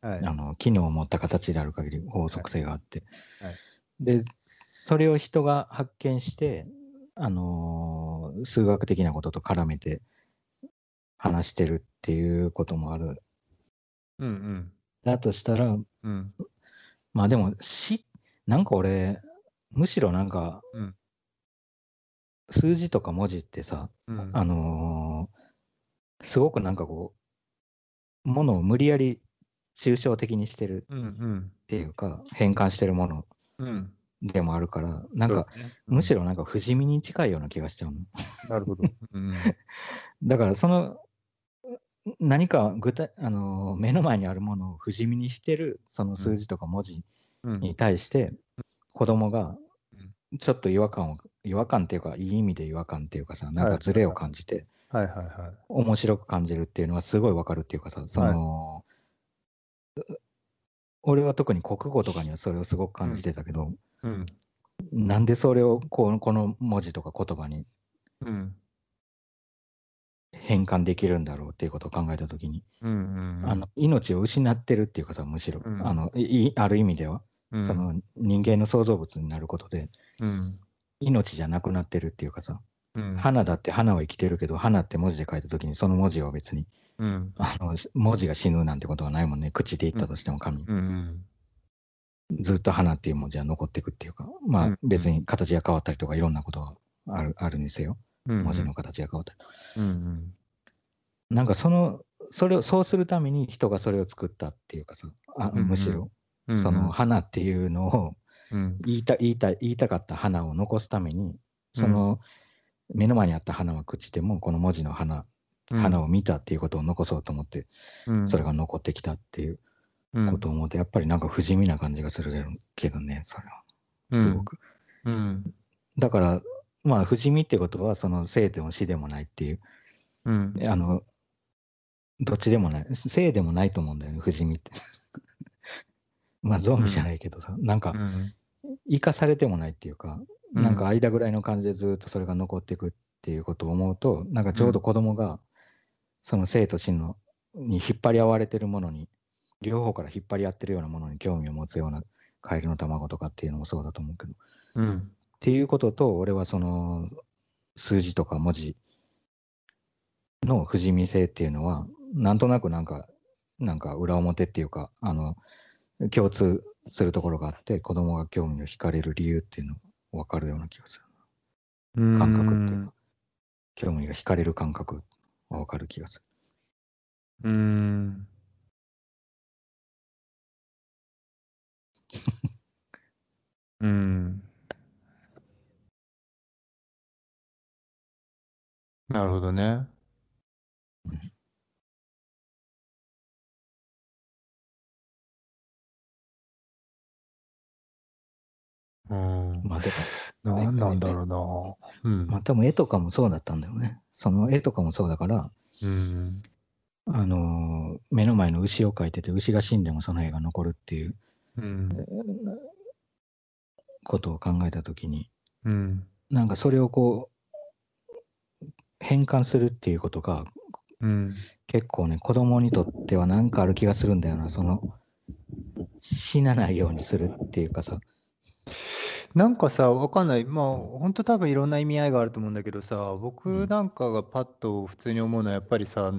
はい。あの、機能を持った形である限り法はい。則性があって、はい。で、それを人が発見して、あのー数学的なことと絡めて話してるっていうこともある。うんうん。だとしたら、うん。まあでも、し、なんか俺、むしろなんか、うん。数字とか文字ってさ、うん。あのーすごくなんかこう、ものを無理やり抽象的にしてるうんうん。っていうか、変換してるものうん。でもあるから、なんか、そうだね。うん。むしろなんか不死身に近いような気がしちゃうの。なるほど。うん。だからその何か具体、あのー目の前にあるものを不死身にしてるそのうん。数字とか文字うん。に対して子供がうんちょっと違和感を違和感っていうかいい意味で違和感っていうかさなんはいかズレを感じてはいはいはい。面白く感じるっていうのはすごいわかるっていうかさそはい。の俺は特に国語とかにはそれをすごく感じうん。てたけどうん。なんでそれをこうこの文字とか言葉にうん。変換できるんだろうっていうことを考えたときにうんうんあの命を失ってるっていうかさむしろうんあのいいある意味では、うん。その人間の創造物になることでうん。命じゃなくなってるっていうかさうん。花だって花は生きてるけど、花って文字で書いたときに、その文字は別に、うん。あの文字が死ぬなんてことはないもんね。口で言ったとしても紙。ずっと花っていう文字は残っていくっていうか、まうんあ別に形が変わったりとかいろんなことはあるあるにせよ。うん。文字の形が変わったり。うん。なんかその、それを、そうするために人がそれを作ったっていうかさ、あむしろ、うん。その花っていうのをうん。言いた言いた言いたかった花を残すために、その目の前にあった花は朽ちても、この文字の花、花を見たっていうことを残そうと思って、うん、それが残ってきたっていううんことを思って、やっぱりなんか不死身な感じがするけどね、それは。すごく。うん。だから、まあ、不死身ってことは、その生でも死でもないっていう、うん。あの、どっちでもない、生でもないと思うんだよね、不死身って。まあ、ゾンビじゃないけどさ、なんかう、ん。生かされてもないっていうか、うんなんか間ぐらいの感じでずっとそれが残っていくっていうことを思うと、なんかちょうど子供が、その生と死のに引っ張り合われてるものに、両方から引っ張り合ってるようなものに興味を持つようなカエルの卵とかっていうのもそうだと思うけど、っうん。ていうことと、俺はその数字とか文字の不死身性っていうのは、なんとなくなんか、なんか裏表っていうか、あの、共通するところがあって、子供が興味を惹かれる理由っていうのが分かるような気がする。感覚っていうか、興味が惹かれる感覚は分かる気がする。うーん。うん。なるほどね。うん。まあでも、なんなんだろうな。うん。まあ多分絵とかもそうだったんだよね。その絵とかもそうだから、うん。あのー目の前の牛を描いてて、牛が死んでもその絵が残るっていううん。ことを考えたときに、うん。なんかそれをこう、変換するっていうことが、うん。結構ね、子供にとってはなんかある気がするんだよな。その、死なないようにするっていうかさ、なんかさ、わかんない。まあ、本当多分いろんな意味合いがあると思うんだけどさ、う僕んなんかがパッと普通に思うのはやっぱりさ、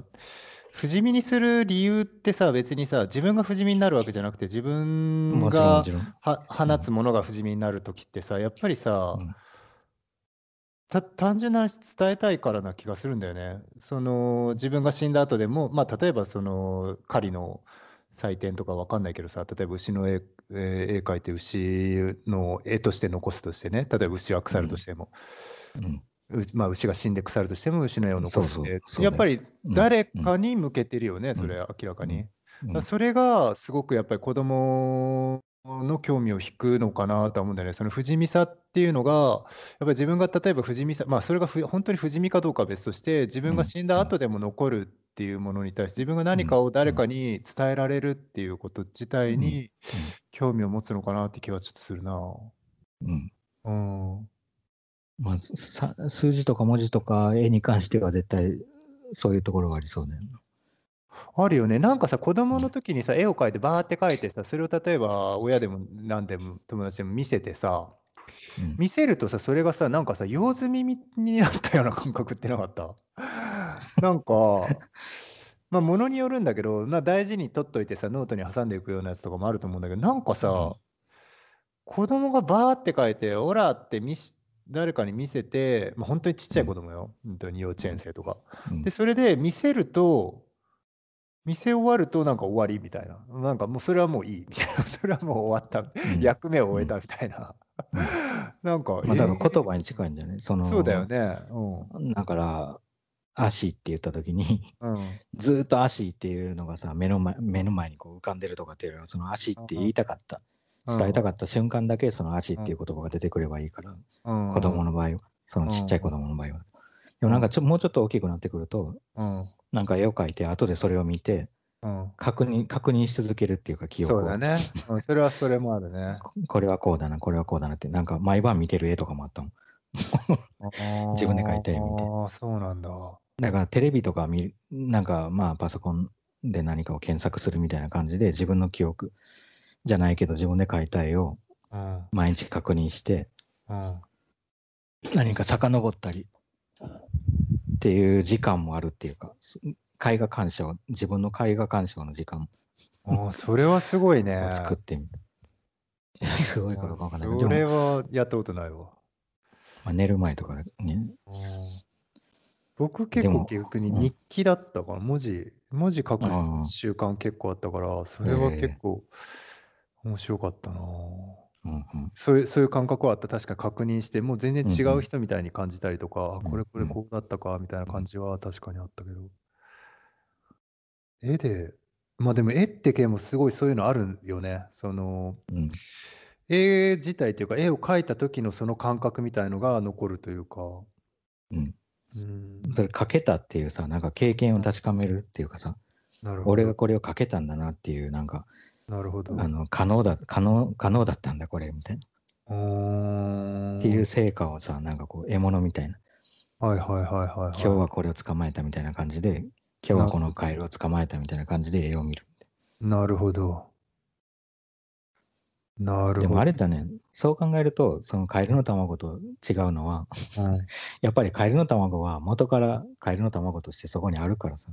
不死身にする理由ってさ、別にさ、自分が不死身になるわけじゃなくて、自分もちろんもがちろん。は放つものが不死身になるときってさ、やっぱりさ、うんた単純な話伝えたいからな気がするんだよね。その自分が死んだ後でも、まあ、例えばその狩りの祭典とかわかんないけどさ、例えば牛の絵、えー絵描いて牛の絵として残すとしてね、例えば牛は腐るとしても、うん。うまあ、牛が死んで腐るとしても牛の絵を残すって、やっぱりうん。誰かに向けてるよね、ん。それ明らかに。うん。だからそれがすごくやっぱり子供の興味を引くのかなとは思うんだよね。その不死身さっていうのが、やっぱり自分が例えば不死身さ、まあそれがふ本当に不死身かどうかは別として、自分が死んだ後でも残るっていうものに対して、自分が何かを誰かに伝えられるっていうこと自体に興味を持つのかなって気はちょっとするな。うんうん。まあ、さ数字とか文字とか絵に関しては絶対そういうところがありそうだよな。あるよね。なんかさ、子供の時にさ、絵を描いてバーって描いてさ、それを例えば親でも何でも友達でも見せてさ、うん見せるとさ、それがさ、なんかさ、用済みみになったような感覚ってなかった？なんか、まあ、ものによるんだけど、まあ、大事に取っといてさ、ノートに挟んでいくようなやつとかもあると思うんだけど、なんかさ、うん。子供がバーって書いて、オラって見し誰かに見せて、まあ、本当にちっちゃい子供よ、本当に幼稚園生とか。うん。で、それで見せると、見せ終わるとなんか終わりみたいな。なんかもうそれはもういいみたいな。それはもう終わった。うん役目を終えたみたいな。うん なんか、まあ、言葉に近いんじゃないそのそうだよね。うん。だから、足って言った時に、うん。ずーっと足っていうのがさ、目の前目の前にこう浮かんでるとかっていうよりは、その足って言いたかった、うん伝えたかった瞬間だけその足っていう言葉が出てくればいいから、うん。子供の場合は、そのちっちゃい子供の場合は。でもなんかちょもうちょっと大きくなってくると、うん。なんか絵を描いて、後でそれを見て、うん。確認、確認し続けるっていうか、記憶を。そうだね。うん、それはそれもあるね。ここれはこうだな、これはこうだなって、なんか毎晩見てる絵とかもあったもん。自分で描いた絵見てああ、そうなんだ。だからテレビとか見る、なんかまあパソコンで何かを検索するみたいな感じで自分の記憶じゃないけど自分で描いた絵をうん。毎日確認してうん。何か遡ったりっていう時間もあるっていうか、す絵画鑑賞、自分の絵画鑑賞の時間ああ、それはすごいね。を作ってみる。いや、すごいかどうかわかんないそれはやったことないわ。まあ、寝る前とかね、僕結構逆にうん日記だったから、文字、文字書く習慣結構あったから、それは結構面白かったな。うんうん、そういうそういう感覚はあった。確かに確認して、もう全然違うんううん人みたいに感じたりとか、あうんこれこれこうだったかみたいな感じは確かにあったけど。絵で、まあでも絵って系もすごいそういうのあるよね。その、うん絵自体っていうか、絵を描いた時のその感覚みたいのが残るというか。うん。うん、それ書けたっていうさ、なんか経験を確かめるっていうかさ、なるほど。俺がこれを書けたんだなっていう、なんか、なるほど。あの可能だ、可能、可能だったんだ、これ、みたいな。っていう成果をさ、なんかこう、獲物みたいな。はいはいはいはい、はい。今日はこれを捕まえたみたいな感じで、今日はこのカエルを捕まえたみたいな感じで絵を見る。なるほど。なるほど。でもあれだね、そう考えると、そのカエルの卵と違うのは、やっぱりカエルの卵は元からカエルの卵としてそこにあるからさ。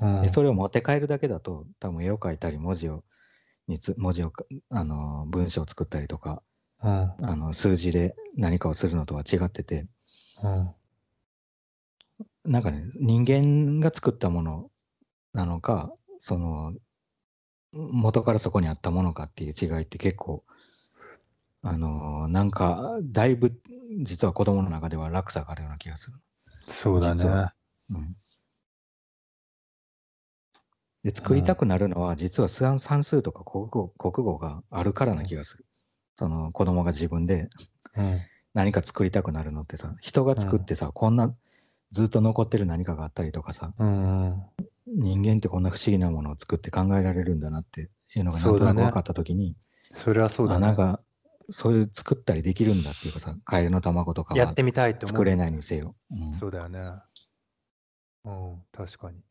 うん。うんで、それを持って帰るだけだと、多分絵を描いたり文字を、につ文字をか、あの、文章を作ったりとか、うん。あの、数字で何かをするのとは違ってて、うん。なんかね、人間が作ったものなのか、その、元からそこにあったものかっていう違いって結構、あのーなんか、だいぶ、実は子供の中では落差があるような気がする。そうだね。うん。で、作りたくなるのは、実は算算数とか国語国語があるからな気がする。その子供が自分でうん。何か作りたくなるのってさ、人が作ってさ、こんなずっと残ってる何かがあったりとかさ、うん。人間ってこんな不思議なものを作って考えられるんだなっていうのがなんとなく分かったときに、それはそうだね。そういう作ったりできるんだっていうかさ、カエルの卵とかはやってみたいって思う。作れないにせよ。うんそうだよね。うん、確かに。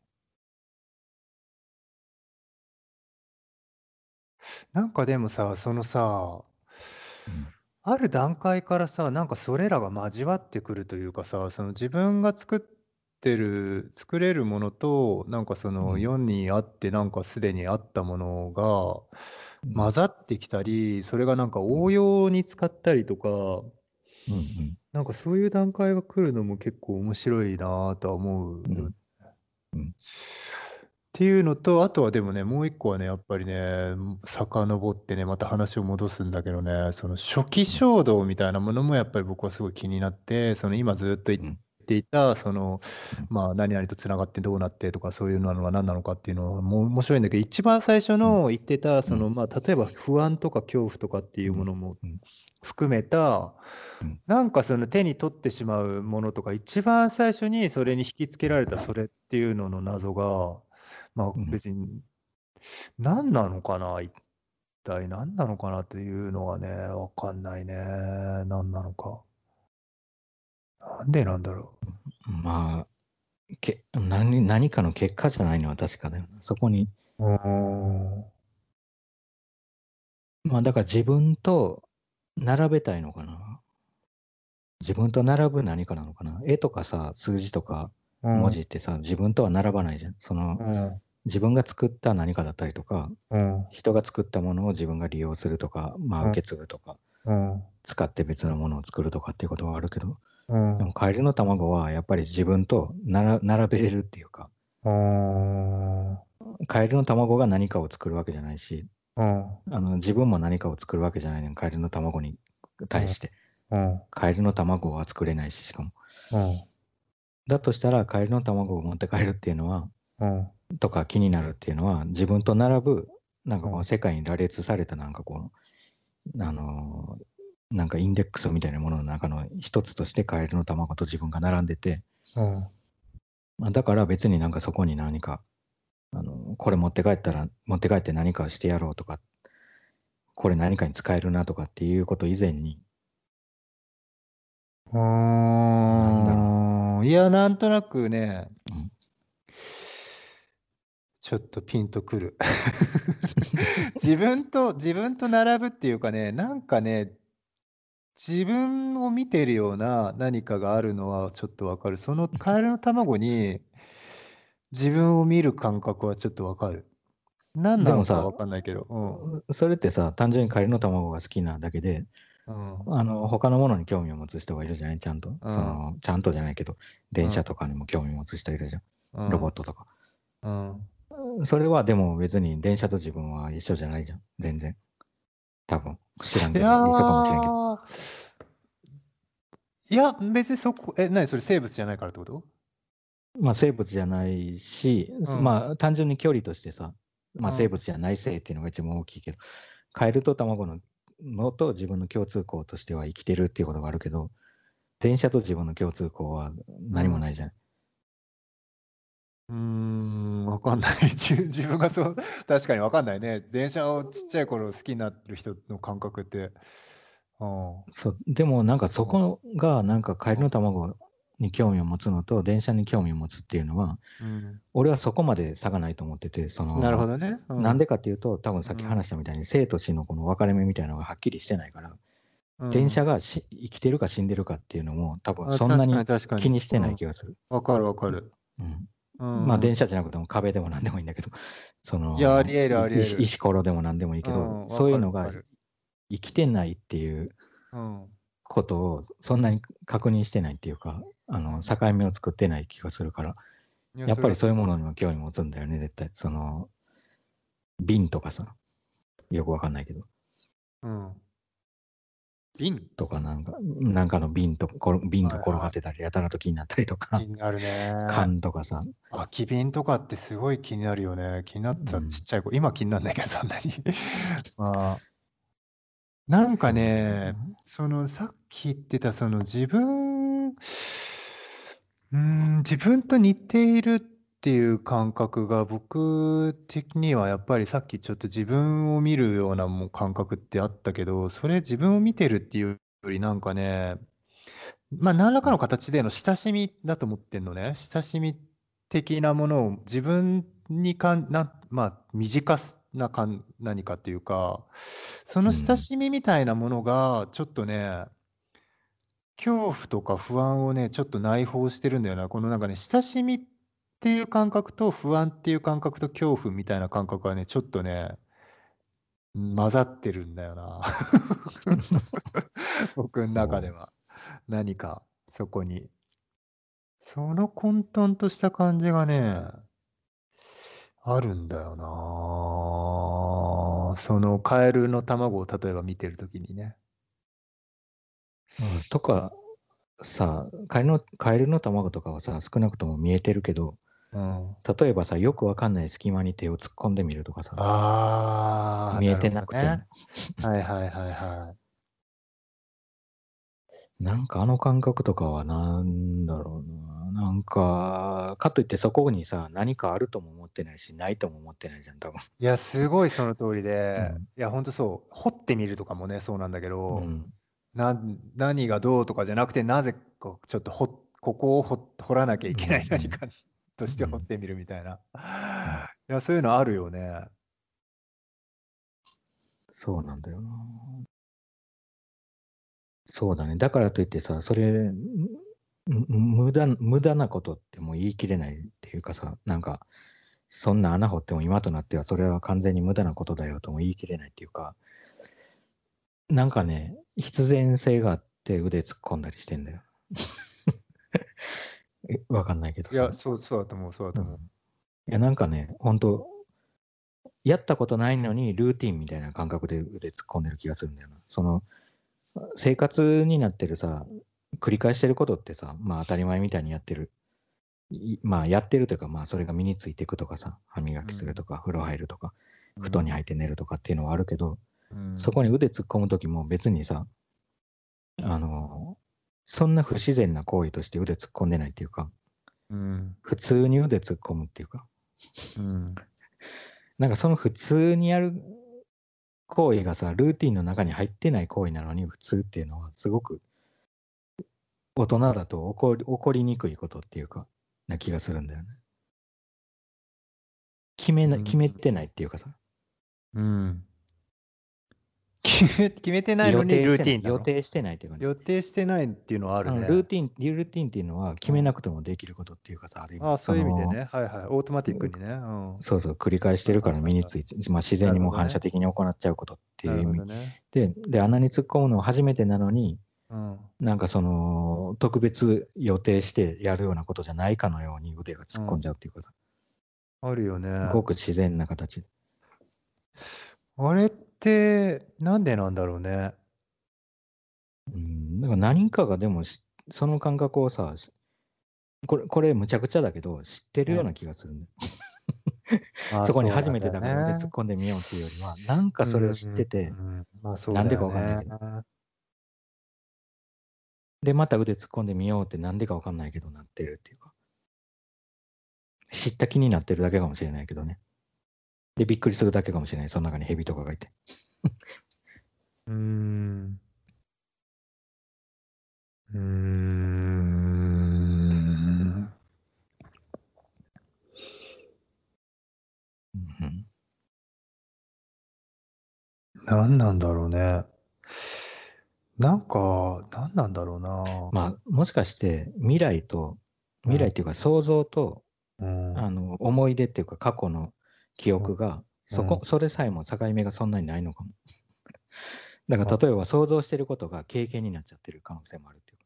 なんかでもさ、そのさ、うん。ある段階からさ、なんかそれらが交わってくるというかさ、その自分が作ってる、作れるものと、なんかそのうん。世にあって、なんかすでにあったものが混ざってきたり、それがなんか応用に使ったりとか、うんうん。なんかそういう段階が来るのも結構面白いなとは思うよね。うん。うん。っていうのと、あとはでもね、もう一個はね、やっぱりね、遡ってね、また話を戻すんだけどね、その初期衝動みたいなものもやっぱり僕はすごい気になって、その今ずっと言っていた、そのうん、まあ何々とつながってどうなってとかそういうのは何なのかっていうのはもう面白いんだけど、一番最初の言ってた、その、まあ例えば不安とか恐怖とかっていうものもうん。含めたうん、なんかその手に取ってしまうものとか、一番最初にそれに引きつけられたそれっていうのの謎が、まあうん別に何なのかな、一体何なのかなっていうのはね、わかんないね。何なのか。なんでなんだろまあけ何、何かの結果じゃないのは確かだよな。そこに、う。うん。まあだから自分と並べたいのかな。自分と並ぶ何かなのかな。絵とかさ、数字とか文字ってさ、自分とは並ばないじゃん。そのうん。自分が作った何かだったりとか、うん。人が作ったものを自分が利用するとか、まあうん受け継ぐとか、うん。使って別のものを作るとかっていうことはあるけど、うんでもカエルの卵はやっぱり自分となら並べれるっていうか、うん。カエルの卵が何かを作るわけじゃないし、うん。あの自分も何かを作るわけじゃないねんカエルの卵に対して。うん。カエルの卵は作れないし、しかも。うん。だとしたら、カエルの卵を持って帰るっていうのは、うん。とか気になるっていうのは、自分と並ぶ、なんかこう世界に羅列されたなんかこう、あのーなんかインデックスみたいなものの中の一つとしてカエルの卵と自分が並んでて、うん。まあ、だから別になんかそこに何か、あのこれ持って帰ったら、持って帰って何かしてやろうとか、これ何かに使えるなとかっていうこと以前に、うー。んいや、なんとなくね、うんちょっとピンとくる。自分と、自分と並ぶっていうかね、なんかね、自分を見てるような何かがあるのはちょっとわかる。そのカエルの卵に自分を見る感覚はちょっとわかる。何なのかわかんないけど。うん。それってさ、単純にカエルの卵が好きなだけで、うん。あの他のものに興味を持つ人がいるじゃない？ちゃんと。うんそのちゃんとじゃないけど、電車とかにも興味を持つ人いるじゃんロボットとか。うん。それはでも別に電車と自分は一緒じゃないじゃん。全然。多分。知らんけど。いや一緒かもしれんけど。ーいや、別にそこ、え、何？それ生物じゃないからってこと？まあ生物じゃないし、うんまあ単純に距離としてさ、まあうん生物じゃない性っていうのが一番大きいけど、カエルと卵ののと自分の共通項としては生きてるっていうことがあるけど、電車と自分の共通項は何もないじゃん。うーん、わかんない。自自分がそう、確かにわかんないね。電車をちっちゃい頃好きになってる人の感覚って。うん。そうでもなんかそこがなんかカエルの卵に興味を持つのと電車に興味を持つっていうのは、うん、俺はそこまで差がないと思ってて、そのなるほどね。うなんでかっていうと、多分さっき話したみたいに、生と死のこの分かれ目みたいなのがはっきりしてないから、うん電車がし生きてるか死んでるかっていうのも、多分あそんなに気にしてないうん気がする。わかるわかる。うんうんまあ、電車じゃなくても壁でも何でもいいんだけど、そのいやありえるありえる石石ころでも何でもいいけど、うんそういうのが生きてないっていううんことをそんなに確認してないっていうか、あの境目を作ってない気がするから、いやっぱりそういうものに。にも興味持つんだよね、絶対。その、瓶とかさ、よくわかんないけど、うん。瓶とかなんか、なんかの瓶と瓶が転がってたり、やたらと気になったりとか気、になるね。缶とかさ、空き瓶とかってすごい気になるよね。気になったうんちっちゃい子、今気にならないけど、そんなに。まあ、なんかね、そのさっき言ってたその自分、うーん、自分と似ているっていう感覚が僕的にはやっぱりさっきちょっと自分を見るようなもう感覚ってあったけど、それ自分を見てるっていうよりなんかね、まあ何らかの形での親しみだと思ってんのね。親しみ的なものを自分にかんな、まあ身近なかん何かっていうか、その親しみみたいなものがちょっとね、恐怖とか不安をね、ちょっと内包してるんだよな。このなんかね、親しみっていう感覚と不安っていう感覚と恐怖みたいな感覚はね、ちょっとね、混ざってるんだよな。僕の中では。何かそこに。その混沌とした感じがね、あるんだよな。そのカエルの卵を例えば見てるときにね。うんとか、さ、カエルのカエルの卵とかはさ、少なくとも見えてるけど、うん。例えばさ、よくわかんない隙間に手を突っ込んでみるとかさ、ああ、見えてなくても、るほどね。はいはいはいはい。なんかあの感覚とかはなんだろうな。なんか、かといってそこにさ、何かあるとも思ってないし、ないとも思ってないじゃん、多分。いや、すごいその通りで、うんいや、ほんとそう、掘ってみるとかもね、そうなんだけど、うん。な何がどうとかじゃなくて、なぜこうちょっと掘ここを掘掘らなきゃいけないうん何かとしてうん掘ってみるみたいな。いや、そういうのあるよね。そうなんだよな。そうだね。だからといってさ、それ、む無駄無駄なことってもう言い切れないっていうかさ、なんか、そんな穴掘っても今となってはそれは完全に無駄なことだよとも言い切れないっていうか、なんかね、必然性があって腕突っ込んだりしてんだよ。えわかんないけどさ。いや、そうそうだと思う、そうだと思う。うんいや、なんかね、本当やったことないのにルーティンみたいな感覚で腕突っ込んでる気がするんだよな。その、生活になってるさ、繰り返してることってさ、まあ当たり前みたいにやってる。いまあやってるというか、まあそれが身についていくとかさ、歯磨きするとか、風呂入るとか、布団に入って寝るとかっていうのはあるけど、うんそこに腕突っ込むときも別にさ、あの、そんな不自然な行為として腕突っ込んでないっていうか、うん。普通に腕突っ込むっていうか、うん。なんかその普通にやる行為がさ、ルーティンの中に入ってない行為なのに普通っていうのはすごく大人だと起こり起こりにくいことっていうか、な気がするんだよね。決めなうん決めてないっていうかさ、うん。決めてないのにルーティン予定してないっていうかね。予定してないっていうのはああるね。のルーティン、ルーティンっていうのは決めなくてもできることっていうかさ、あるああ、そういう意味でのね。はいはい。オートマティックにね。うん。そうそう、繰り返してるから身について、まあ、自然にもう反射的に行っちゃうことっていう意味。で、で、穴に突っ込むのは初めてなのに、うん。なんかその、特別予定してやるようなことじゃないかのように腕が突っ込んじゃうっていうかさ、あるよね。ごく自然な形。あれ？って、なんでなんだろうね。うん、だから何かがでもし、その感覚をさ、しこれ、これむちゃくちゃだけど、知ってるような気がするんだよ。あ そこに初めてだから突っ込んでみようっていうよりは、なんかそれを知っててう、んうんうんまあそうなんでかわかんないけね。で、また腕突っ込んでみようってなんでかわかんないけどなってるっていうか。知った気になってるだけかもしれないけどね。で、びっくりするだけかもしれない。その中に蛇とかがいて。うーん。うーん。うん何なんだろうね。なんか、何なんだろうな。まあ、もしかして未来と、未来っていうか想像と、うん。あの思い出っていうか過去の記憶が、そこうんそれさえも境目がそんなにないのかも。だから例えば想像してることが経験になっちゃってる可能性もあるっていうか。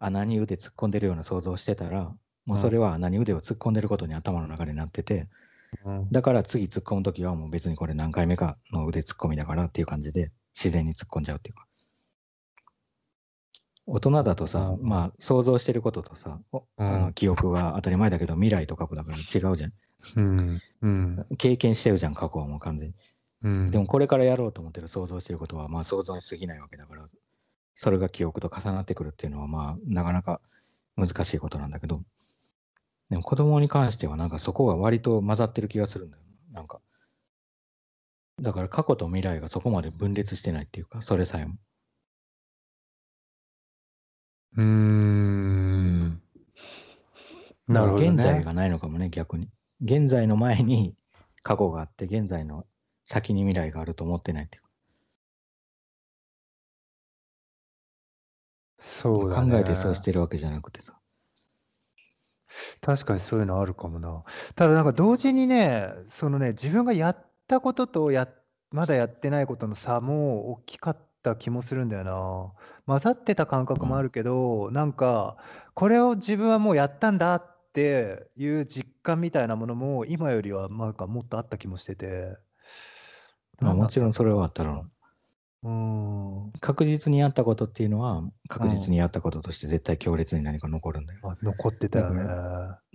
穴に腕突っ込んでるような想像をしてたら、もうそれは穴に腕を突っ込んでることに頭の中でなってて、うんだから次突っ込むときはもう別にこれ何回目かの腕突っ込みだからっていう感じで自然に突っ込んじゃうっていうか。大人だとさ、うんまあ想像してることとさ、うんの記憶が当たり前だけど未来と過去だから違うじゃん。うん。うん。経験してるじゃん、過去はもう完全に。うん。でもこれからやろうと思ってる想像してることはまあ想像に過ぎないわけだから、それが記憶と重なってくるっていうのはまあなかなか難しいことなんだけど、でも子供に関してはなんかそこが割と混ざってる気がするんだよ。なんか。だから過去と未来がそこまで分裂してないっていうか、それさえも。うーん。なるほどね。現在がないのかもね、逆に。現在の前に過去があって、現在の先に未来があると思ってないっていうか。そうだね。考えてそうしてるわけじゃなくてさ。確かにそういうのあるかもな。ただなんか同時にね、そのね、自分がやったこととや、まだやってないことの差も大きかった気もするんだよな。混ざってた感覚もあるけど、なんか、これを自分はもうやったんだっていう実感みたいなものも、今よりはなんかもっとあった気もしてて。まあもちろんそれはあったら、うーん。確実にやったことっていうのは、確実にやったこととして絶対強烈に何か残るんだよ。あ残ってたよね。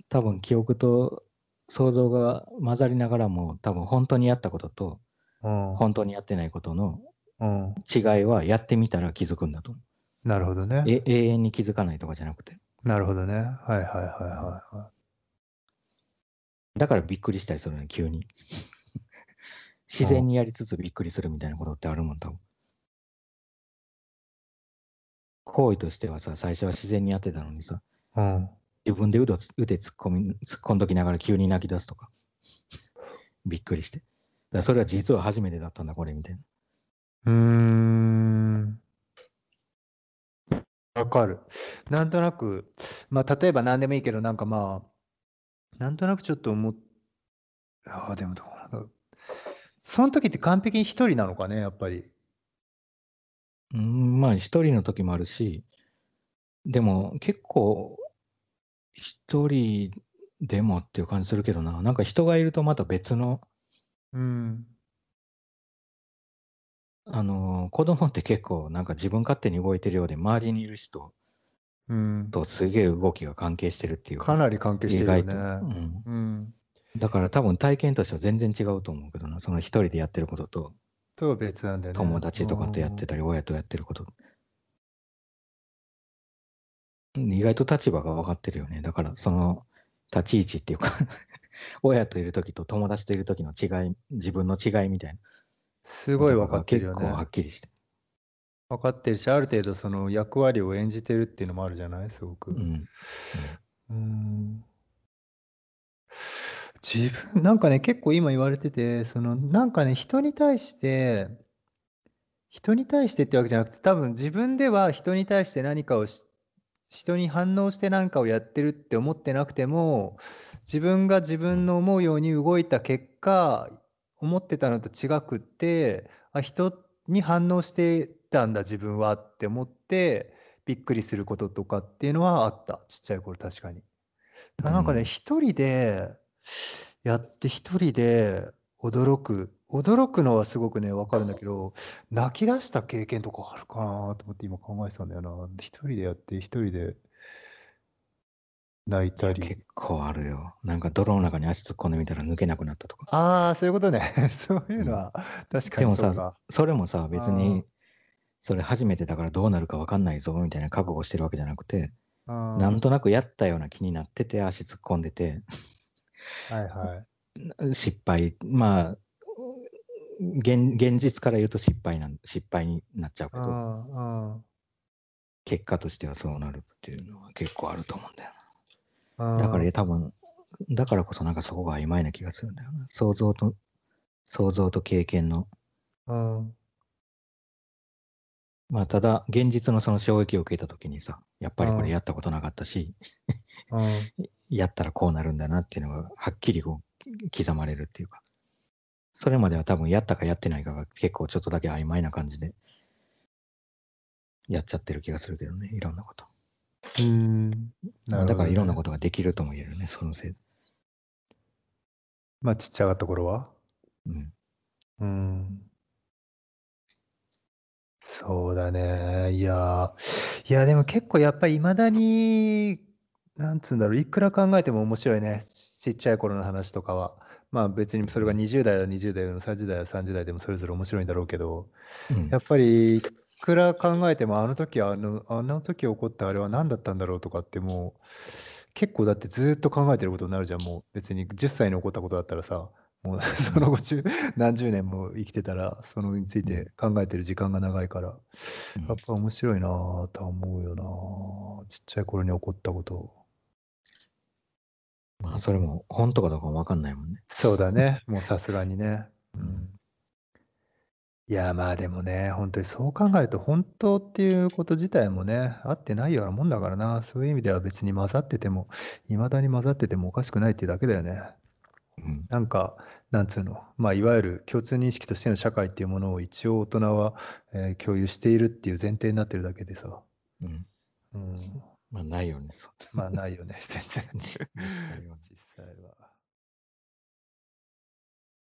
多分記憶と想像が混ざりながらも、多分本当にやったこととうん。本当にやってないことのうん。違いはやってみたら気づくんだと思う。なるほどね。え永遠に気づかないとかじゃなくて。なるほどね。はいはいはいはいはい。だからびっくりしたりするね、急に。自然にやりつつびっくりするみたいなことってあるもん、多分。行為としてはさ、最初は自然にやってたのにさ、うん。自分で腕を腕突っ込み、突っ込んどきながら急に泣き出すとか。びっくりして。だそれは実は初めてだったんだ、これ、みたいな。うーん。わかる。なんとなく、まあ、例えば何でもいいけど、なんかまあ、なんとなくちょっと思っ、ああ、でもどうなんだろう。その時って完璧に一人なのかね、やっぱり。うん、まあ、一人の時もあるし、でも結構、一人でもっていう感じするけどな。なんか人がいるとまた別の、うん。あのー子供って結構なんか自分勝手に動いてるようで、周りにいる人うん。とすげえ動きが関係してるっていうかなり関係してるよ意外と、うね。ん。うん。だから多分体験としては全然違うと思うけどな。その一人でやってることと、とは別なんだよね。友達とかとやってたり、親とやってること。意外と立場が分かってるよね。だからその立ち位置っていうか 親といる時と友達といる時の違い、自分の違いみたいな。すごい分かってるよ結構はね。っきりして。分かってるし、ある程度その役割を演じてるっていうのもあるじゃない？すごく。うん。うーん自分、なんかね、結構今言われてて、その、なんかね、人に対して、人に対してってわけじゃなくて、多分自分では人に対して何かをし人に反応して何かをやってるって思ってなくても、自分が自分の思うように動いた結果、思ってたのと違くって、あ、人に反応してたんだ自分はって思って、びっくりすることとかっていうのはあった。ちっちゃい頃確かに。だなんかね、一人でやって一人で驚く驚くのはすごくね、分かるんだけど、泣き出した経験とかあるかなと思って今考えてたんだよな。一人でやって、一人で泣いたり。結構あるよ。なんか泥の中に足突っ込んでみたら抜けなくなったとか。ああ、そういうことね。そういうのは、確かでもさにそうか。、それもさ、別あに、それ初めてだからどうなるか分かんないぞみたいな覚悟してるわけじゃなくて、あなんとなくやったような気になってて足突っ込んでて、はいはい。失敗、まあ、現現実から言うと失敗なん失敗になっちゃうけど、あ結果としてはそうなるっていうのは結構あると思うんだよ。だから多分、だからこそなんかそこが曖昧な気がするんだよな。想像と、想像と経験の。うんまあただ、現実のその衝撃を受けた時にさ、やっぱりこれやったことなかったし、うん やったらこうなるんだなっていうのがはっきりこう刻まれるっていうか、それまでは多分やったかやってないかが結構ちょっとだけ曖昧な感じでやっちゃってる気がするけどね、いろんなこと。うんなるほどねだからいろんなことができるとも言えるね、そのせいで。まあちっちゃかった頃は？うん。うんそうだね。いや、いや、でも結構やっぱりいまだに、なんつうんだろう、いくら考えても面白いね。ちっちゃい頃の話とかは。まあ別にそれが20代は20代でも30代は30代でもそれぞれ面白いんだろうけど、うんやっぱりいくら考えてもあの時あの、あの時起こったあれは何だったんだろうとかってもう、結構だってずっと考えてることになるじゃん。もう別に10歳に起こったことだったらさ、もう その後中何十年も生きてたら、そのについて考えてる時間が長いから、うんやっぱ面白いなぁとは思うよなぁちっちゃい頃に起こったこと。まあそれも本当かどうかもわかんないもんね。そうだね。もうさすがにね。ううんん。いや、まあでもね、本当にそう考えると、本当っていうこと自体もね、合ってないようなもんだからな。そういう意味では別に混ざってても、未だに混ざっててもおかしくないっていうだけだよね。うん。なんか、なんつうの、まあ、いわゆる共通認識としての社会っていうものを一応大人は、えー共有しているっていう前提になってるだけでさ。うん。うん。まあないよね。まあ、ないよね、全然。実際は。